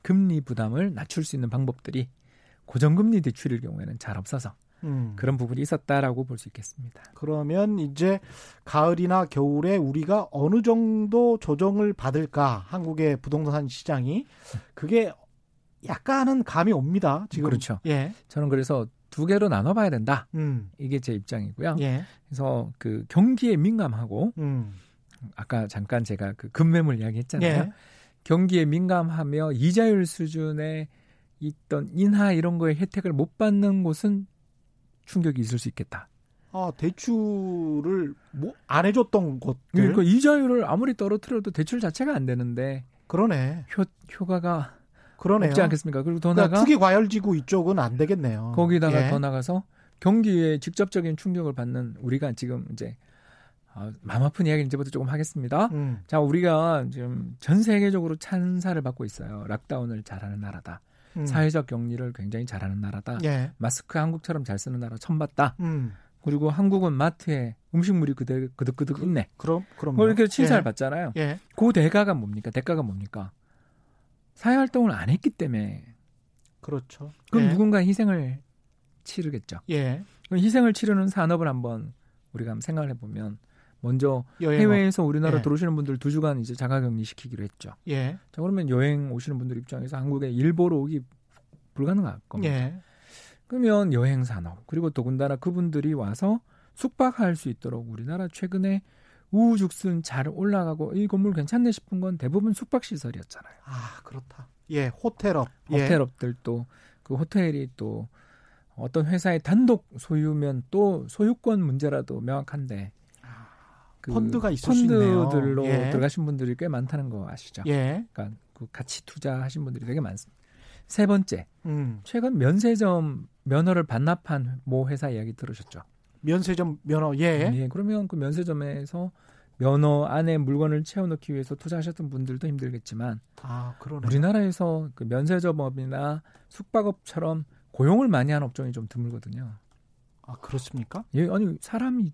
[SPEAKER 3] 금리 부담을 낮출 수 있는 방법들이 고정금리 대출일 경우에는 잘 없어서
[SPEAKER 1] 음.
[SPEAKER 3] 그런 부분이 있었다라고 볼 수 있겠습니다.
[SPEAKER 1] 그러면 이제 가을이나 겨울에 우리가 어느 정도 조정을 받을까 한국의 부동산 시장이 그게 약간은 감이 옵니다. 지금
[SPEAKER 3] 그렇죠.
[SPEAKER 1] 예.
[SPEAKER 3] 저는 그래서 두 개로 나눠봐야 된다.
[SPEAKER 1] 음.
[SPEAKER 3] 이게 제 입장이고요.
[SPEAKER 1] 예.
[SPEAKER 3] 그래서 그 경기에 민감하고
[SPEAKER 1] 음.
[SPEAKER 3] 아까 잠깐 제가 그 급매물 이야기했잖아요.
[SPEAKER 1] 예.
[SPEAKER 3] 경기에 민감하며 이자율 수준에 있던 인하 이런 거에 혜택을 못 받는 곳은 충격이 있을 수 있겠다.
[SPEAKER 1] 아, 대출을 뭐 안 해줬던 곳들.
[SPEAKER 3] 그러니까 이자율을 아무리 떨어뜨려도 대출 자체가 안 되는데
[SPEAKER 1] 그러네.
[SPEAKER 3] 효, 효과가
[SPEAKER 1] 그러네요.
[SPEAKER 3] 없지 않겠습니까? 그리고 더
[SPEAKER 1] 그러니까
[SPEAKER 3] 나가
[SPEAKER 1] 투기 과열지구 이쪽은 안 되겠네요.
[SPEAKER 3] 거기다가
[SPEAKER 1] 예.
[SPEAKER 3] 더 나가서 경기에 직접적인 충격을 받는 우리가 지금 이제 아, 마음 아픈 이야기 이제부터 조금 하겠습니다.
[SPEAKER 1] 음.
[SPEAKER 3] 자, 우리가 지금 전 세계적으로 찬사를 받고 있어요. 락다운을 잘하는 나라다.
[SPEAKER 1] 음.
[SPEAKER 3] 사회적 격리를 굉장히 잘하는 나라다.
[SPEAKER 1] 예.
[SPEAKER 3] 마스크 한국처럼 잘 쓰는 나라 처음 봤다.
[SPEAKER 1] 음.
[SPEAKER 3] 그리고 한국은 마트에 음식물이 그대, 그득그득 있네.
[SPEAKER 1] 그럼 그럼
[SPEAKER 3] 뭐 이렇게 칭찬을 받잖아요.
[SPEAKER 1] 예.
[SPEAKER 3] 그 대가가 뭡니까? 대가가 뭡니까? 사회 활동을 안 했기 때문에
[SPEAKER 1] 그렇죠.
[SPEAKER 3] 그럼
[SPEAKER 1] 예.
[SPEAKER 3] 누군가 희생을 치르겠죠.
[SPEAKER 1] 예.
[SPEAKER 3] 그럼 희생을 치르는 산업을 한번 우리가 한번 생각을 해보면 먼저
[SPEAKER 1] 여행
[SPEAKER 3] 해외에서 우리나라
[SPEAKER 1] 예.
[SPEAKER 3] 들어오시는 분들 두 주간 이제 자가격리 시키기로 했죠.
[SPEAKER 1] 예.
[SPEAKER 3] 자 그러면 여행 오시는 분들 입장에서 한국에 일보러 오기 불가능할 겁니다.
[SPEAKER 1] 예.
[SPEAKER 3] 그러면 여행 산업 그리고 더군다나 그분들이 와서 숙박할 수 있도록 우리나라 최근에 우후죽순 잘 올라가고 이 건물 괜찮네 싶은 건 대부분 숙박 시설이었잖아요.
[SPEAKER 1] 아, 그렇다. 예, 호텔업. 예.
[SPEAKER 3] 호텔업들도 그 호텔이 또 어떤 회사의 단독 소유면 또 소유권 문제라도 명확한데 그
[SPEAKER 1] 펀드가 있을.
[SPEAKER 3] 펀드들로
[SPEAKER 1] 예.
[SPEAKER 3] 들어가신 분들이 꽤 많다는 거 아시죠?
[SPEAKER 1] 예.
[SPEAKER 3] 그러니까 그 같이 투자하신 분들이 되게 많습니다. 세 번째,
[SPEAKER 1] 음.
[SPEAKER 3] 최근 면세점 면허를 반납한 모 회사 이야기 들으셨죠?
[SPEAKER 1] 면세점 면허. 예.
[SPEAKER 3] 예, 그러면 그 면세점에서 면허 안에 물건을 채워넣기 위해서 투자하셨던 분들도 힘들겠지만
[SPEAKER 1] 아, 그러네.
[SPEAKER 3] 우리나라에서 그 면세점업이나 숙박업처럼 고용을 많이 한 업종이 좀 드물거든요.
[SPEAKER 1] 아, 그렇습니까?
[SPEAKER 3] 예, 아니 사람이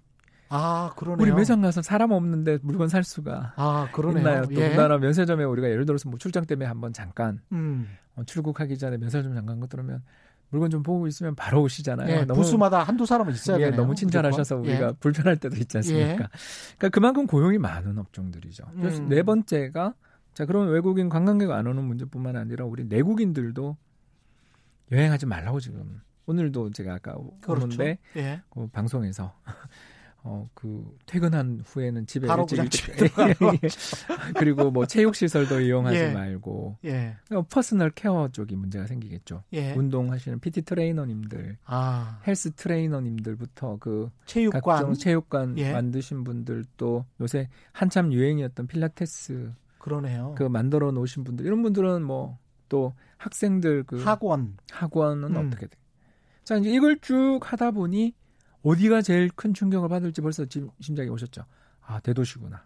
[SPEAKER 1] 아, 그러네요.
[SPEAKER 3] 우리 매장 가서 사람 없는데 물건 살 수가
[SPEAKER 1] 아, 그러네요.
[SPEAKER 3] 있나요? 또
[SPEAKER 1] 예.
[SPEAKER 3] 우리나라 면세점에 우리가 예를 들어서 뭐 출장 때문에 한번 잠깐
[SPEAKER 1] 음.
[SPEAKER 3] 어, 출국하기 전에 면세점 잠깐 것 들으면 물건 좀 보고 있으면 바로 오시잖아요.
[SPEAKER 1] 예, 부스마다 한두 사람은 있어야
[SPEAKER 3] 예,
[SPEAKER 1] 되네요.
[SPEAKER 3] 너무 친절하셔서
[SPEAKER 1] 무조건.
[SPEAKER 3] 우리가 불편할 때도 있지 않습니까?
[SPEAKER 1] 예.
[SPEAKER 3] 그러니까 그만큼 고용이 많은 업종들이죠.
[SPEAKER 1] 음.
[SPEAKER 3] 네 번째가 자 그러면 외국인 관광객 안 오는 문제뿐만 아니라 우리 내국인들도 여행하지 말라고 지금 오늘도 제가 아까
[SPEAKER 1] 그렇죠.
[SPEAKER 3] 오는데
[SPEAKER 1] 예.
[SPEAKER 3] 그 방송에서 어 그 퇴근한 후에는 집에
[SPEAKER 1] 바로
[SPEAKER 3] 일찍
[SPEAKER 1] 그냥 집에 *laughs* *laughs*
[SPEAKER 3] 예. 그리고 뭐 체육 시설도 이용하지
[SPEAKER 1] 예.
[SPEAKER 3] 말고
[SPEAKER 1] 예.
[SPEAKER 3] 그러니까 personal care 쪽이 문제가 생기겠죠.
[SPEAKER 1] 예.
[SPEAKER 3] 운동하시는 PT 트레이너님들,
[SPEAKER 1] 아,
[SPEAKER 3] 헬스 트레이너님들부터 그
[SPEAKER 1] 체육관.
[SPEAKER 3] 각종 체육관
[SPEAKER 1] 예.
[SPEAKER 3] 만드신 분들 또 요새 한참 유행이었던 필라테스
[SPEAKER 1] 그러네요.
[SPEAKER 3] 그 만들어 놓으신 분들 이런 분들은 뭐 또 학생들 그
[SPEAKER 1] 학원.
[SPEAKER 3] 학원은
[SPEAKER 1] 음.
[SPEAKER 3] 어떻게 돼? 자 이제 이걸 쭉 하다 보니 어디가 제일 큰 충격을 받을지 벌써 지금 심장이 오셨죠. 아 대도시구나.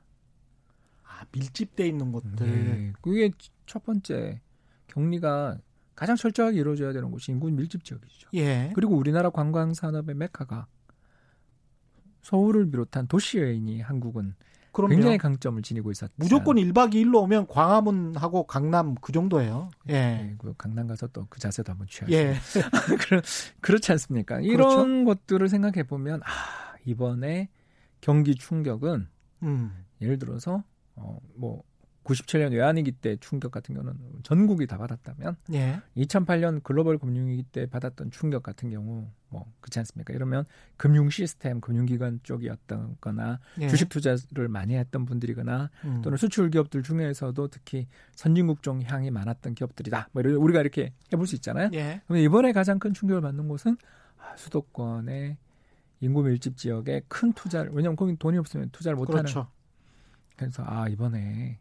[SPEAKER 1] 아, 밀집돼 있는 곳들.
[SPEAKER 3] 네. 그게 첫 번째 격리가 가장 철저하게 이루어져야 되는 곳이 인구 밀집 지역이죠.
[SPEAKER 1] 예.
[SPEAKER 3] 그리고 우리나라 관광 산업의 메카가 서울을 비롯한 도시 여행이 한국은
[SPEAKER 1] 그럼요.
[SPEAKER 3] 굉장히 강점을 지니고 있었죠.
[SPEAKER 1] 무조건 1박 2일로 오면 광화문하고 강남 그 정도예요. 예.
[SPEAKER 3] 네, 그 강남 가서 또 그 자세도 한번 취하죠.
[SPEAKER 1] 예. *laughs*
[SPEAKER 3] 그렇지 않습니까? 이런 것들을 생각해 보면 아 이번에 경기 충격은
[SPEAKER 1] 음.
[SPEAKER 3] 예를 들어서 어 뭐 97년 외환위기 때 충격 같은 경우는 전국이 다 받았다면
[SPEAKER 1] 예.
[SPEAKER 3] 2008년 글로벌 금융위기 때 받았던 충격 같은 경우 뭐 그렇지 않습니까? 이러면 금융 시스템, 금융기관 쪽이었던거나
[SPEAKER 1] 예.
[SPEAKER 3] 주식 투자를 많이 했던 분들이거나
[SPEAKER 1] 음.
[SPEAKER 3] 또는 수출 기업들 중에서도 특히 선진국 쪽 향이 많았던 기업들이다. 뭐 이런 우리가 이렇게 해볼 수 있잖아요.
[SPEAKER 1] 예.
[SPEAKER 3] 그럼 이번에 가장 큰 충격을 받는 곳은 아, 수도권의 인구 밀집 지역에 큰 투자를 왜냐하면 거기 돈이 없으면 투자를 못하는
[SPEAKER 1] 그렇죠.
[SPEAKER 3] 그래서 아 이번에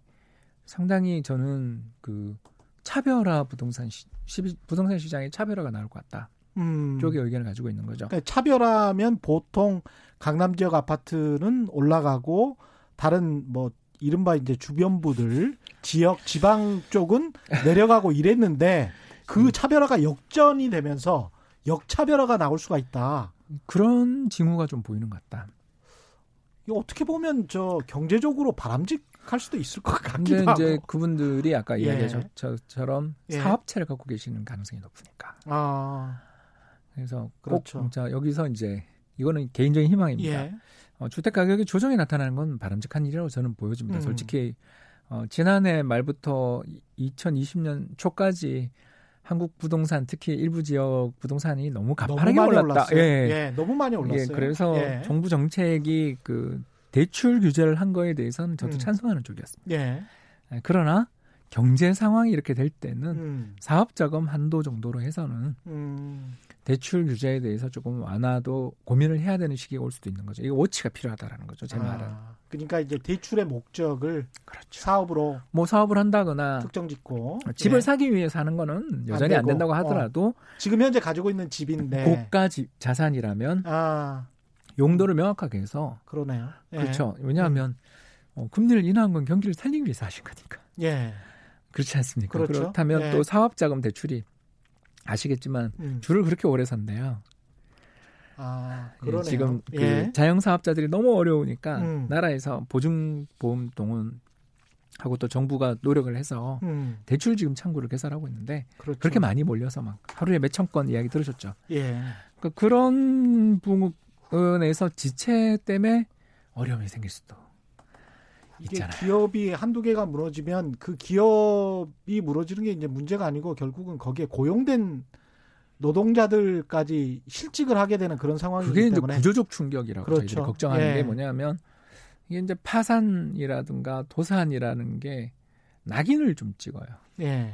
[SPEAKER 3] 상당히 저는 그 차별화 부동산 시, 시- 부동산 시장에 차별화가 나올 것 같다
[SPEAKER 1] 음.
[SPEAKER 3] 쪽의 의견을 가지고 있는 거죠.
[SPEAKER 1] 그러니까 차별하면 보통 강남 지역 아파트는 올라가고 다른 뭐 이른바 이제 주변부들 지역 지방 쪽은 *laughs* 내려가고 이랬는데 그
[SPEAKER 3] 음.
[SPEAKER 1] 차별화가 역전이 되면서 역차별화가 나올 수가 있다.
[SPEAKER 3] 그런 징후가 좀 보이는 것 같다.
[SPEAKER 1] 이거 어떻게 보면 저 경제적으로 바람직할 수도 있을 것
[SPEAKER 3] 근데
[SPEAKER 1] 같기도
[SPEAKER 3] 이제
[SPEAKER 1] 하고.
[SPEAKER 3] 그분들이 아까
[SPEAKER 1] 예.
[SPEAKER 3] 이야기하신 것처럼
[SPEAKER 1] 예.
[SPEAKER 3] 사업체를 갖고 계시는 가능성이 높으니까.
[SPEAKER 1] 아,
[SPEAKER 3] 그래서
[SPEAKER 1] 그렇죠.
[SPEAKER 3] 꼭 자, 여기서 이제 이거는 개인적인 희망입니다.
[SPEAKER 1] 예.
[SPEAKER 3] 어, 주택 가격의 조정이 나타나는 건 바람직한 일이라고 저는 보여집니다.
[SPEAKER 1] 음.
[SPEAKER 3] 솔직히 어, 지난해 말부터 2020년 초까지 한국 부동산 특히 일부 지역 부동산이 너무 가파르게
[SPEAKER 1] 너무
[SPEAKER 3] 올랐다.
[SPEAKER 1] 올랐어요.
[SPEAKER 3] 예.
[SPEAKER 1] 예, 너무 많이 올랐어요.
[SPEAKER 3] 예, 그래서
[SPEAKER 1] 예.
[SPEAKER 3] 정부 정책이 그 대출 규제를 한 거에 대해서는 저도
[SPEAKER 1] 음.
[SPEAKER 3] 찬성하는 쪽이었습니다.
[SPEAKER 1] 예.
[SPEAKER 3] 예, 그러나 경제 상황이 이렇게 될 때는
[SPEAKER 1] 음,
[SPEAKER 3] 사업 자금 한도 정도로 해서는
[SPEAKER 1] 음,
[SPEAKER 3] 대출 규제에 대해서 조금 완화도 고민을 해야 되는 시기가 올 수도 있는 거죠. 이거 워치가 필요하다라는 거죠. 제 말은.
[SPEAKER 1] 아, 그러니까 이제 대출의 목적을
[SPEAKER 3] 그렇죠.
[SPEAKER 1] 사업으로
[SPEAKER 3] 뭐 사업을 한다거나
[SPEAKER 1] 특정 짓고
[SPEAKER 3] 집을
[SPEAKER 1] 예.
[SPEAKER 3] 사기 위해서 하는 거는 여전히 안,
[SPEAKER 1] 되고.
[SPEAKER 3] 된다고 하더라도
[SPEAKER 1] 지금 현재 가지고 있는 집인데
[SPEAKER 3] 고가 집 자산이라면
[SPEAKER 1] 아
[SPEAKER 3] 용도를 명확하게 해서
[SPEAKER 1] 그러네요. 예.
[SPEAKER 3] 그렇죠. 왜냐하면 어, 금리를 인하한 건 경기를 살리기 위해서 하신 거니까.
[SPEAKER 1] 예.
[SPEAKER 3] 그렇지 않습니까?
[SPEAKER 1] 그렇죠.
[SPEAKER 3] 그렇다면
[SPEAKER 1] 예.
[SPEAKER 3] 또 사업자금 대출이 아시겠지만
[SPEAKER 1] 음.
[SPEAKER 3] 줄을 그렇게 오래 선대요.
[SPEAKER 1] 아
[SPEAKER 3] 예. 지금 그
[SPEAKER 1] 예.
[SPEAKER 3] 자영 사업자들이 너무 어려우니까
[SPEAKER 1] 음.
[SPEAKER 3] 나라에서 보증보험 동원 하고 또 정부가 노력을 해서
[SPEAKER 1] 음,
[SPEAKER 3] 대출 지금 창구를 개설하고 있는데
[SPEAKER 1] 그렇죠.
[SPEAKER 3] 그렇게 많이 몰려서 막 하루에 몇 천 건 이야기 들으셨죠.
[SPEAKER 1] 예.
[SPEAKER 3] 그러니까 그런 부분에서 지체 때문에 어려움이 생길 수도
[SPEAKER 1] 이게
[SPEAKER 3] 있잖아요.
[SPEAKER 1] 기업이 한두 개가 무너지면 그 기업이 무너지는 게 이제 문제가 아니고 결국은 거기에 고용된 노동자들까지 실직을 하게 되는 그런 상황이기
[SPEAKER 3] 그게 이제
[SPEAKER 1] 때문에
[SPEAKER 3] 구조적 충격이라고
[SPEAKER 1] 그렇죠.
[SPEAKER 3] 저희들이 걱정하는
[SPEAKER 1] 예.
[SPEAKER 3] 게 뭐냐면 이게 이제 파산이라든가 도산이라는 게 낙인을 좀 찍어요.
[SPEAKER 1] 예.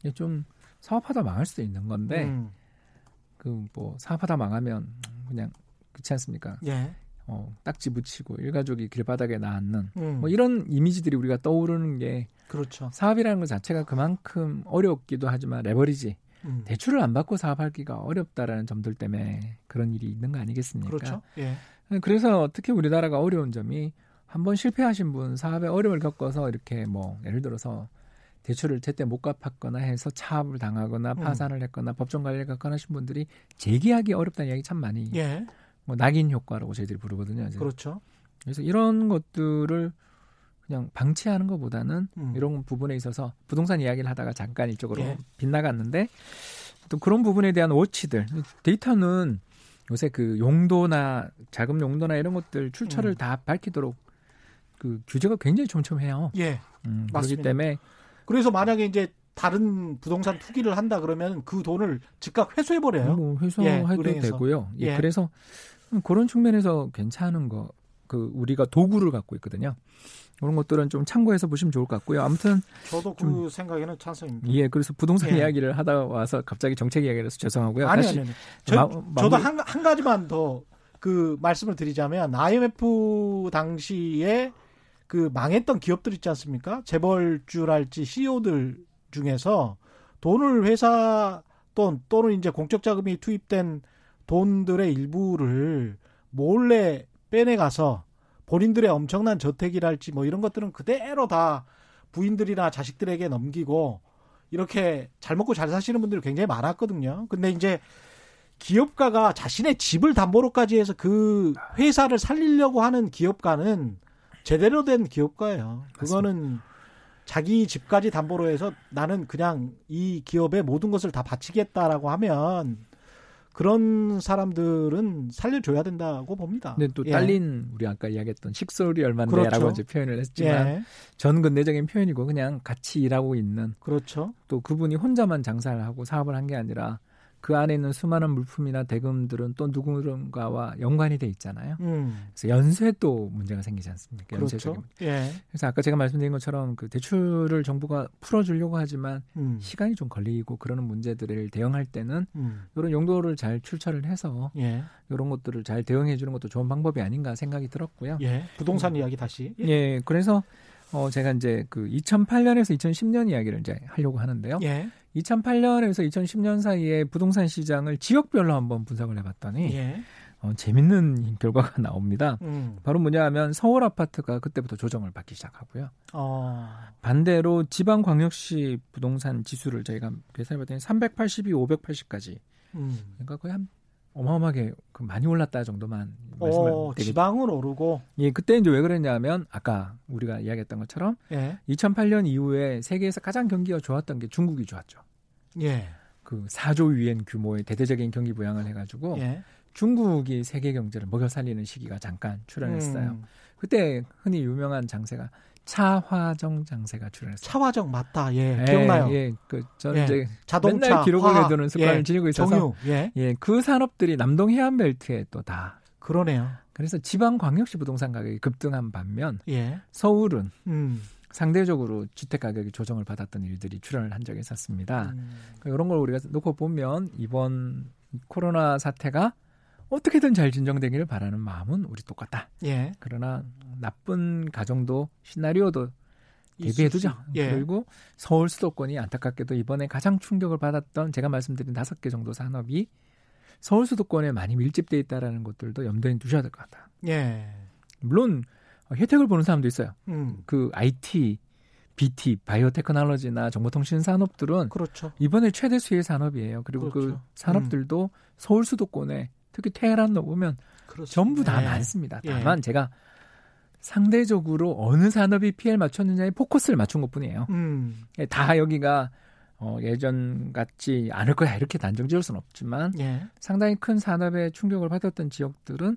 [SPEAKER 3] 이게 좀 사업하다 망할 수도 있는 건데
[SPEAKER 1] 음,
[SPEAKER 3] 그뭐 사업하다 망하면 그냥 그렇지 않습니까?
[SPEAKER 1] 예.
[SPEAKER 3] 어, 딱지 붙이고 일가족이 길바닥에 나앉는
[SPEAKER 1] 음,
[SPEAKER 3] 뭐 이런 이미지들이 우리가 떠오르는 게
[SPEAKER 1] 그렇죠.
[SPEAKER 3] 사업이라는 것 자체가 그만큼 어렵기도 하지만 레버리지
[SPEAKER 1] 음,
[SPEAKER 3] 대출을 안 받고 사업하기가 어렵다라는 점들 때문에 그런 일이 있는 거 아니겠습니까?
[SPEAKER 1] 그렇죠. 예.
[SPEAKER 3] 그래서 특히 우리나라가 어려운 점이 한번 실패하신 분 사업에 어려움을 겪어서 이렇게 뭐 예를 들어서 대출을 제때 못 갚았거나 해서 차압을 당하거나
[SPEAKER 1] 음.
[SPEAKER 3] 파산을 했거나 법정 관리를 겪거나 하신 분들이 재기하기 어렵다는 이야기 참 많이
[SPEAKER 1] 예.
[SPEAKER 3] 뭐 낙인 효과라고 저희들이 부르거든요. 이제.
[SPEAKER 1] 그렇죠.
[SPEAKER 3] 그래서 이런 것들을 그냥 방치하는 것보다는
[SPEAKER 1] 음.
[SPEAKER 3] 이런 부분에 있어서 부동산 이야기를 하다가 잠깐 이쪽으로
[SPEAKER 1] 예.
[SPEAKER 3] 빗나갔는데 또 그런 부분에 대한 워치들 데이터는 요새 그 용도나 자금 용도나 이런 것들 출처를
[SPEAKER 1] 음.
[SPEAKER 3] 다 밝히도록 그 규제가 굉장히 촘촘해요.
[SPEAKER 1] 예.
[SPEAKER 3] 음, 그렇기
[SPEAKER 1] 맞습니다.
[SPEAKER 3] 때문에
[SPEAKER 1] 그래서 만약에 이제 다른 부동산 투기를 한다 그러면 그 돈을 즉각 회수해 버려요.
[SPEAKER 3] 뭐
[SPEAKER 1] 예,
[SPEAKER 3] 회수해도
[SPEAKER 1] 은행에서.
[SPEAKER 3] 되고요. 예,
[SPEAKER 1] 예.
[SPEAKER 3] 그래서 그런 측면에서 괜찮은 거, 그 우리가 도구를 갖고 있거든요. 그런 것들은 좀 참고해서 보시면 좋을 것 같고요. 아무튼
[SPEAKER 1] 저도 그 생각에는 찬성입니다.
[SPEAKER 3] 예, 그래서 부동산
[SPEAKER 1] 예.
[SPEAKER 3] 이야기를 하다 와서 갑자기 정책 이야기를 해서 죄송하고요.
[SPEAKER 1] 아니
[SPEAKER 3] 다시
[SPEAKER 1] 아니 아니. 저,
[SPEAKER 3] 마-
[SPEAKER 1] 저도
[SPEAKER 3] 마무리-
[SPEAKER 1] 한, 한 가지만 더 그 말씀을 드리자면 IMF 당시에 그 망했던 기업들 있지 않습니까? 재벌주랄지 CEO들 중에서 돈을 회사 돈 또는 이제 공적 자금이 투입된 돈들의 일부를 몰래 빼내 가서 본인들의 엄청난 저택이랄지 뭐 이런 것들은 그대로 다 부인들이나 자식들에게 넘기고 이렇게 잘 먹고 잘 사시는 분들이 굉장히 많았거든요. 근데 이제 기업가가 자신의 집을 담보로까지 해서 그 회사를 살리려고 하는 기업가는 제대로 된 기업가예요. 그거는 자기 집까지 담보로 해서 나는 그냥 이 기업의 모든 것을 다 바치겠다라고 하면 그런 사람들은 살려줘야 된다고 봅니다.
[SPEAKER 3] 근데 또
[SPEAKER 1] 예.
[SPEAKER 3] 딸린 우리 아까 이야기했던 식솔이 얼마인데라고
[SPEAKER 1] 그렇죠.
[SPEAKER 3] 이제 표현을 했지만
[SPEAKER 1] 예.
[SPEAKER 3] 전근대적인 표현이고 그냥 같이 일하고 있는
[SPEAKER 1] 그렇죠.
[SPEAKER 3] 또 그분이 혼자만 장사를 하고 사업을 한 게 아니라 그 안에 있는 수많은 물품이나 대금들은 또 누군가와 연관이 돼 있잖아요.
[SPEAKER 1] 음.
[SPEAKER 3] 그래서 연쇄 또 문제가 생기지 않습니까?
[SPEAKER 1] 그렇죠.
[SPEAKER 3] 연쇄적인.
[SPEAKER 1] 예.
[SPEAKER 3] 그래서 아까 제가 말씀드린 것처럼 그 대출을 정부가 풀어주려고 하지만
[SPEAKER 1] 음.
[SPEAKER 3] 시간이 좀 걸리고 그러는 문제들을 대응할 때는
[SPEAKER 1] 음.
[SPEAKER 3] 이런 용도를 잘 출처를 해서
[SPEAKER 1] 예.
[SPEAKER 3] 이런 것들을 잘 대응해 주는 것도 좋은 방법이 아닌가 생각이 들었고요.
[SPEAKER 1] 예. 부동산 이야기 다시.
[SPEAKER 3] 예, 그래서 어 제가 이제 그 2008년에서 2010년 이야기를 이제 하려고 하는데요.
[SPEAKER 1] 예.
[SPEAKER 3] 2008년에서 2010년 사이에 부동산 시장을 지역별로 한번 분석을 해봤더니
[SPEAKER 1] 예.
[SPEAKER 3] 어, 재밌는 결과가 *laughs* 나옵니다.
[SPEAKER 1] 음.
[SPEAKER 3] 바로 뭐냐 하면 서울 아파트가 그때부터 조정을 받기 시작하고요.
[SPEAKER 1] 어.
[SPEAKER 3] 반대로 지방 광역시 부동산 지수를 저희가 계산해봤더니 382, 580까지
[SPEAKER 1] 음.
[SPEAKER 3] 그러니까 거의 한 어마어마하게 그 많이 올랐다 정도만 말씀을
[SPEAKER 1] 어,
[SPEAKER 3] 되게
[SPEAKER 1] 지방은 오르고.
[SPEAKER 3] 예, 그때 이제 왜 그랬냐면 아까 우리가 이야기했던 것처럼
[SPEAKER 1] 예.
[SPEAKER 3] 2008년 이후에 세계에서 가장 경기가 좋았던 게 중국이 좋았죠.
[SPEAKER 1] 예.
[SPEAKER 3] 그 4조 위엔 규모의 대대적인 경기 부양을 해가지고
[SPEAKER 1] 예.
[SPEAKER 3] 중국이 세계 경제를 먹여 살리는 시기가 잠깐 출현했어요.
[SPEAKER 1] 음.
[SPEAKER 3] 그때 흔히 유명한 장세가 차화정 장세가 출현했어요.
[SPEAKER 1] 차화정 맞다. 예.
[SPEAKER 3] 예,
[SPEAKER 1] 기억나요.
[SPEAKER 3] 예, 그 저는
[SPEAKER 1] 예.
[SPEAKER 3] 이제
[SPEAKER 1] 자동차,
[SPEAKER 3] 맨날 기록을
[SPEAKER 1] 화학,
[SPEAKER 3] 해두는 습관을
[SPEAKER 1] 예.
[SPEAKER 3] 지니고 있어서
[SPEAKER 1] 정유. 예.
[SPEAKER 3] 예, 그 산업들이 남동 해안 벨트에 또 다
[SPEAKER 1] 그러네요.
[SPEAKER 3] 그래서 지방 광역시 부동산 가격이 급등한 반면
[SPEAKER 1] 예.
[SPEAKER 3] 서울은
[SPEAKER 1] 음.
[SPEAKER 3] 상대적으로 주택 가격이 조정을 받았던 일들이 출현을 한 적이 있었습니다.
[SPEAKER 1] 음.
[SPEAKER 3] 이런 걸 우리가 놓고 보면 이번 코로나 사태가 어떻게든 잘 진정되기를 바라는 마음은 우리 똑같다.
[SPEAKER 1] 예.
[SPEAKER 3] 그러나 나쁜 가정도 시나리오도 대비해두죠.
[SPEAKER 1] 예.
[SPEAKER 3] 그리고 서울 수도권이 안타깝게도 이번에 가장 충격을 받았던 제가 말씀드린 다섯 개 정도 산업이 서울 수도권에 많이 밀집돼 있다라는 것들도 염두에 두셔야 될 것 같다.
[SPEAKER 1] 예.
[SPEAKER 3] 물론 혜택을 보는 사람도 있어요.
[SPEAKER 1] 음.
[SPEAKER 3] 그 IT, BT, 바이오테크놀로지나 정보통신 산업들은
[SPEAKER 1] 그렇죠.
[SPEAKER 3] 이번에 최대 수혜 산업이에요. 그리고 그
[SPEAKER 1] 그렇죠.
[SPEAKER 3] 산업들도 서울 수도권에 특히 테헤란
[SPEAKER 1] 그렇습니다.
[SPEAKER 3] 전부 다
[SPEAKER 1] 예.
[SPEAKER 3] 많습니다.
[SPEAKER 1] 예.
[SPEAKER 3] 다만 제가 상대적으로 어느 산업이 피해를 맞췄느냐에 포커스를 맞춘 것 뿐이에요.
[SPEAKER 1] 음.
[SPEAKER 3] 다 여기가 어, 예전 같지 않을 거야 이렇게 단정 지을 수는 없지만
[SPEAKER 1] 예.
[SPEAKER 3] 상당히 큰 산업에 충격을 받았던 지역들은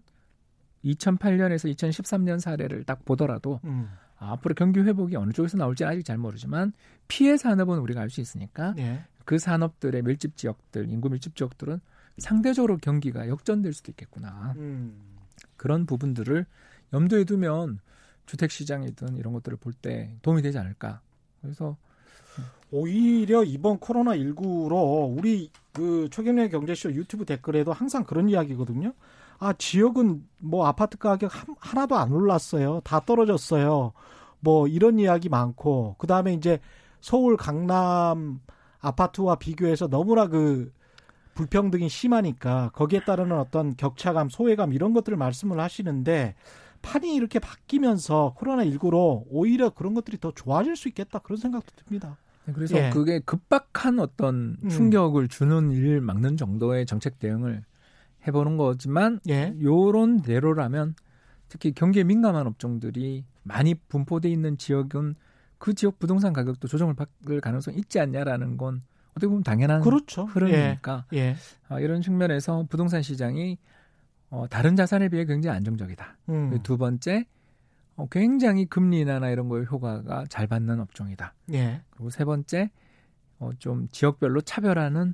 [SPEAKER 3] 2008년에서 2013년 사례를 딱 보더라도
[SPEAKER 1] 음.
[SPEAKER 3] 아, 앞으로 경기 회복이 어느 쪽에서 나올지 아직 잘 모르지만 피해 산업은 우리가 알 수 있으니까
[SPEAKER 1] 예.
[SPEAKER 3] 그 산업들의 밀집 지역들, 인구 밀집 지역들은 상대적으로 경기가 역전될 수도 있겠구나.
[SPEAKER 1] 음.
[SPEAKER 3] 그런 부분들을 염두에 두면 주택 시장이든 이런 것들을 볼 때 도움이 되지 않을까. 그래서
[SPEAKER 1] 오히려 이번 코로나 19로 우리 그 최경련 경제쇼 유튜브 댓글에도 항상 그런 이야기거든요. 아 지역은 뭐 아파트 가격 한- 하나도 안 올랐어요. 다 떨어졌어요. 뭐 이런 이야기 많고 그 다음에 이제 서울 강남 아파트와 비교해서 너무나 그 불평등이 심하니까 거기에 따르는 어떤 격차감, 소외감 이런 것들을 말씀을 하시는데 판이 이렇게 바뀌면서 코로나 19로 오히려 그런 것들이 더 좋아질 수 있겠다 그런 생각도 듭니다.
[SPEAKER 3] 그래서
[SPEAKER 1] 예.
[SPEAKER 3] 그게 급박한 어떤
[SPEAKER 1] 음.
[SPEAKER 3] 충격을 주는 일을 막는 정도의 정책 대응을 해보는 거지만
[SPEAKER 1] 예.
[SPEAKER 3] 요런 대로라면 특히 경기에 민감한 업종들이 많이 분포돼 있는 지역은 그 지역 부동산 가격도 조정을 받을 가능성이 있지 않냐라는 건 어떻게 보면 당연한
[SPEAKER 1] 그렇죠.
[SPEAKER 3] 흐름이니까
[SPEAKER 1] 예. 예.
[SPEAKER 3] 아, 이런 측면에서 부동산 시장이 어, 다른 자산에 비해 굉장히 안정적이다.
[SPEAKER 1] 음.
[SPEAKER 3] 두 번째 어, 굉장히 금리 인하나 이런 거에 효과가 잘 받는 업종이다.
[SPEAKER 1] 예.
[SPEAKER 3] 그리고 세 번째 어, 좀 지역별로 차별화는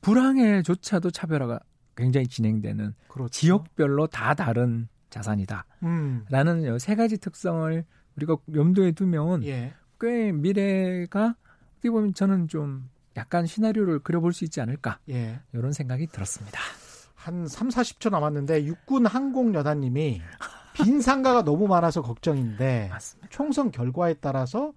[SPEAKER 3] 불황에조차도 차별화가 굉장히 진행되는
[SPEAKER 1] 그렇죠.
[SPEAKER 3] 지역별로 다 다른 자산이다.
[SPEAKER 1] 음.
[SPEAKER 3] 라는 세 가지 특성을 우리가 염두에 두면
[SPEAKER 1] 예.
[SPEAKER 3] 꽤 미래가 어떻게 보면 저는 좀 약간 시나리오를 그려볼 수 있지 않을까
[SPEAKER 1] 예.
[SPEAKER 3] 이런 생각이 들었습니다.
[SPEAKER 1] 한 3, 40초 남았는데 육군 항공 여단님이 빈 상가가 너무 많아서 걱정인데
[SPEAKER 3] 맞습니다.
[SPEAKER 1] 총선 결과에 따라서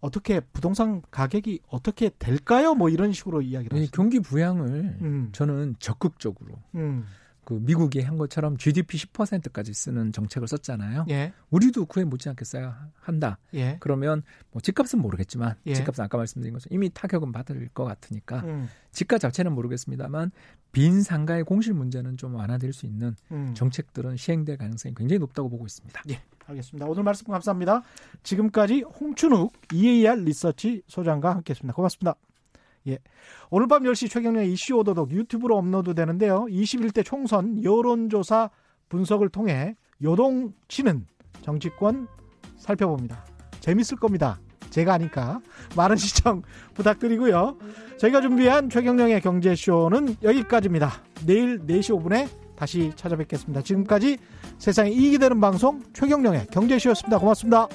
[SPEAKER 1] 어떻게 부동산 가격이 어떻게 될까요? 뭐 이런 식으로 이야기를
[SPEAKER 3] 이
[SPEAKER 1] 하시죠.
[SPEAKER 3] 경기 부양을
[SPEAKER 1] 음.
[SPEAKER 3] 저는 적극적으로
[SPEAKER 1] 음.
[SPEAKER 3] 그 미국이 한 것처럼 GDP 10%까지 쓰는 정책을 썼잖아요.
[SPEAKER 1] 예.
[SPEAKER 3] 우리도 그에 못지않겠어요. 한다.
[SPEAKER 1] 예.
[SPEAKER 3] 그러면 뭐 집값은 모르겠지만
[SPEAKER 1] 예.
[SPEAKER 3] 집값은 아까 말씀드린 것처럼 이미 타격은 받을 것 같으니까
[SPEAKER 1] 음.
[SPEAKER 3] 집값 자체는 모르겠습니다만 빈 상가의 공실 문제는 좀 완화될 수 있는
[SPEAKER 1] 음.
[SPEAKER 3] 정책들은 시행될 가능성이 굉장히 높다고 보고 있습니다.
[SPEAKER 1] 알겠습니다. 오늘 말씀 감사합니다. 지금까지 홍춘욱 EAR 리서치 소장과 함께했습니다. 고맙습니다. 예. 오늘 밤 10시 최경련 이슈 오도독 유튜브로 업로드 되는데요. 21대 총선 여론조사 분석을 통해 요동치는 정치권 살펴봅니다. 재밌을 겁니다. 제가 아니까 많은 시청 부탁드리고요. 저희가 준비한 최경령의 경제쇼는 여기까지입니다. 내일 4시 5분에 다시 찾아뵙겠습니다. 지금까지 세상에 이익이 되는 방송 최경령의 경제쇼였습니다. 고맙습니다.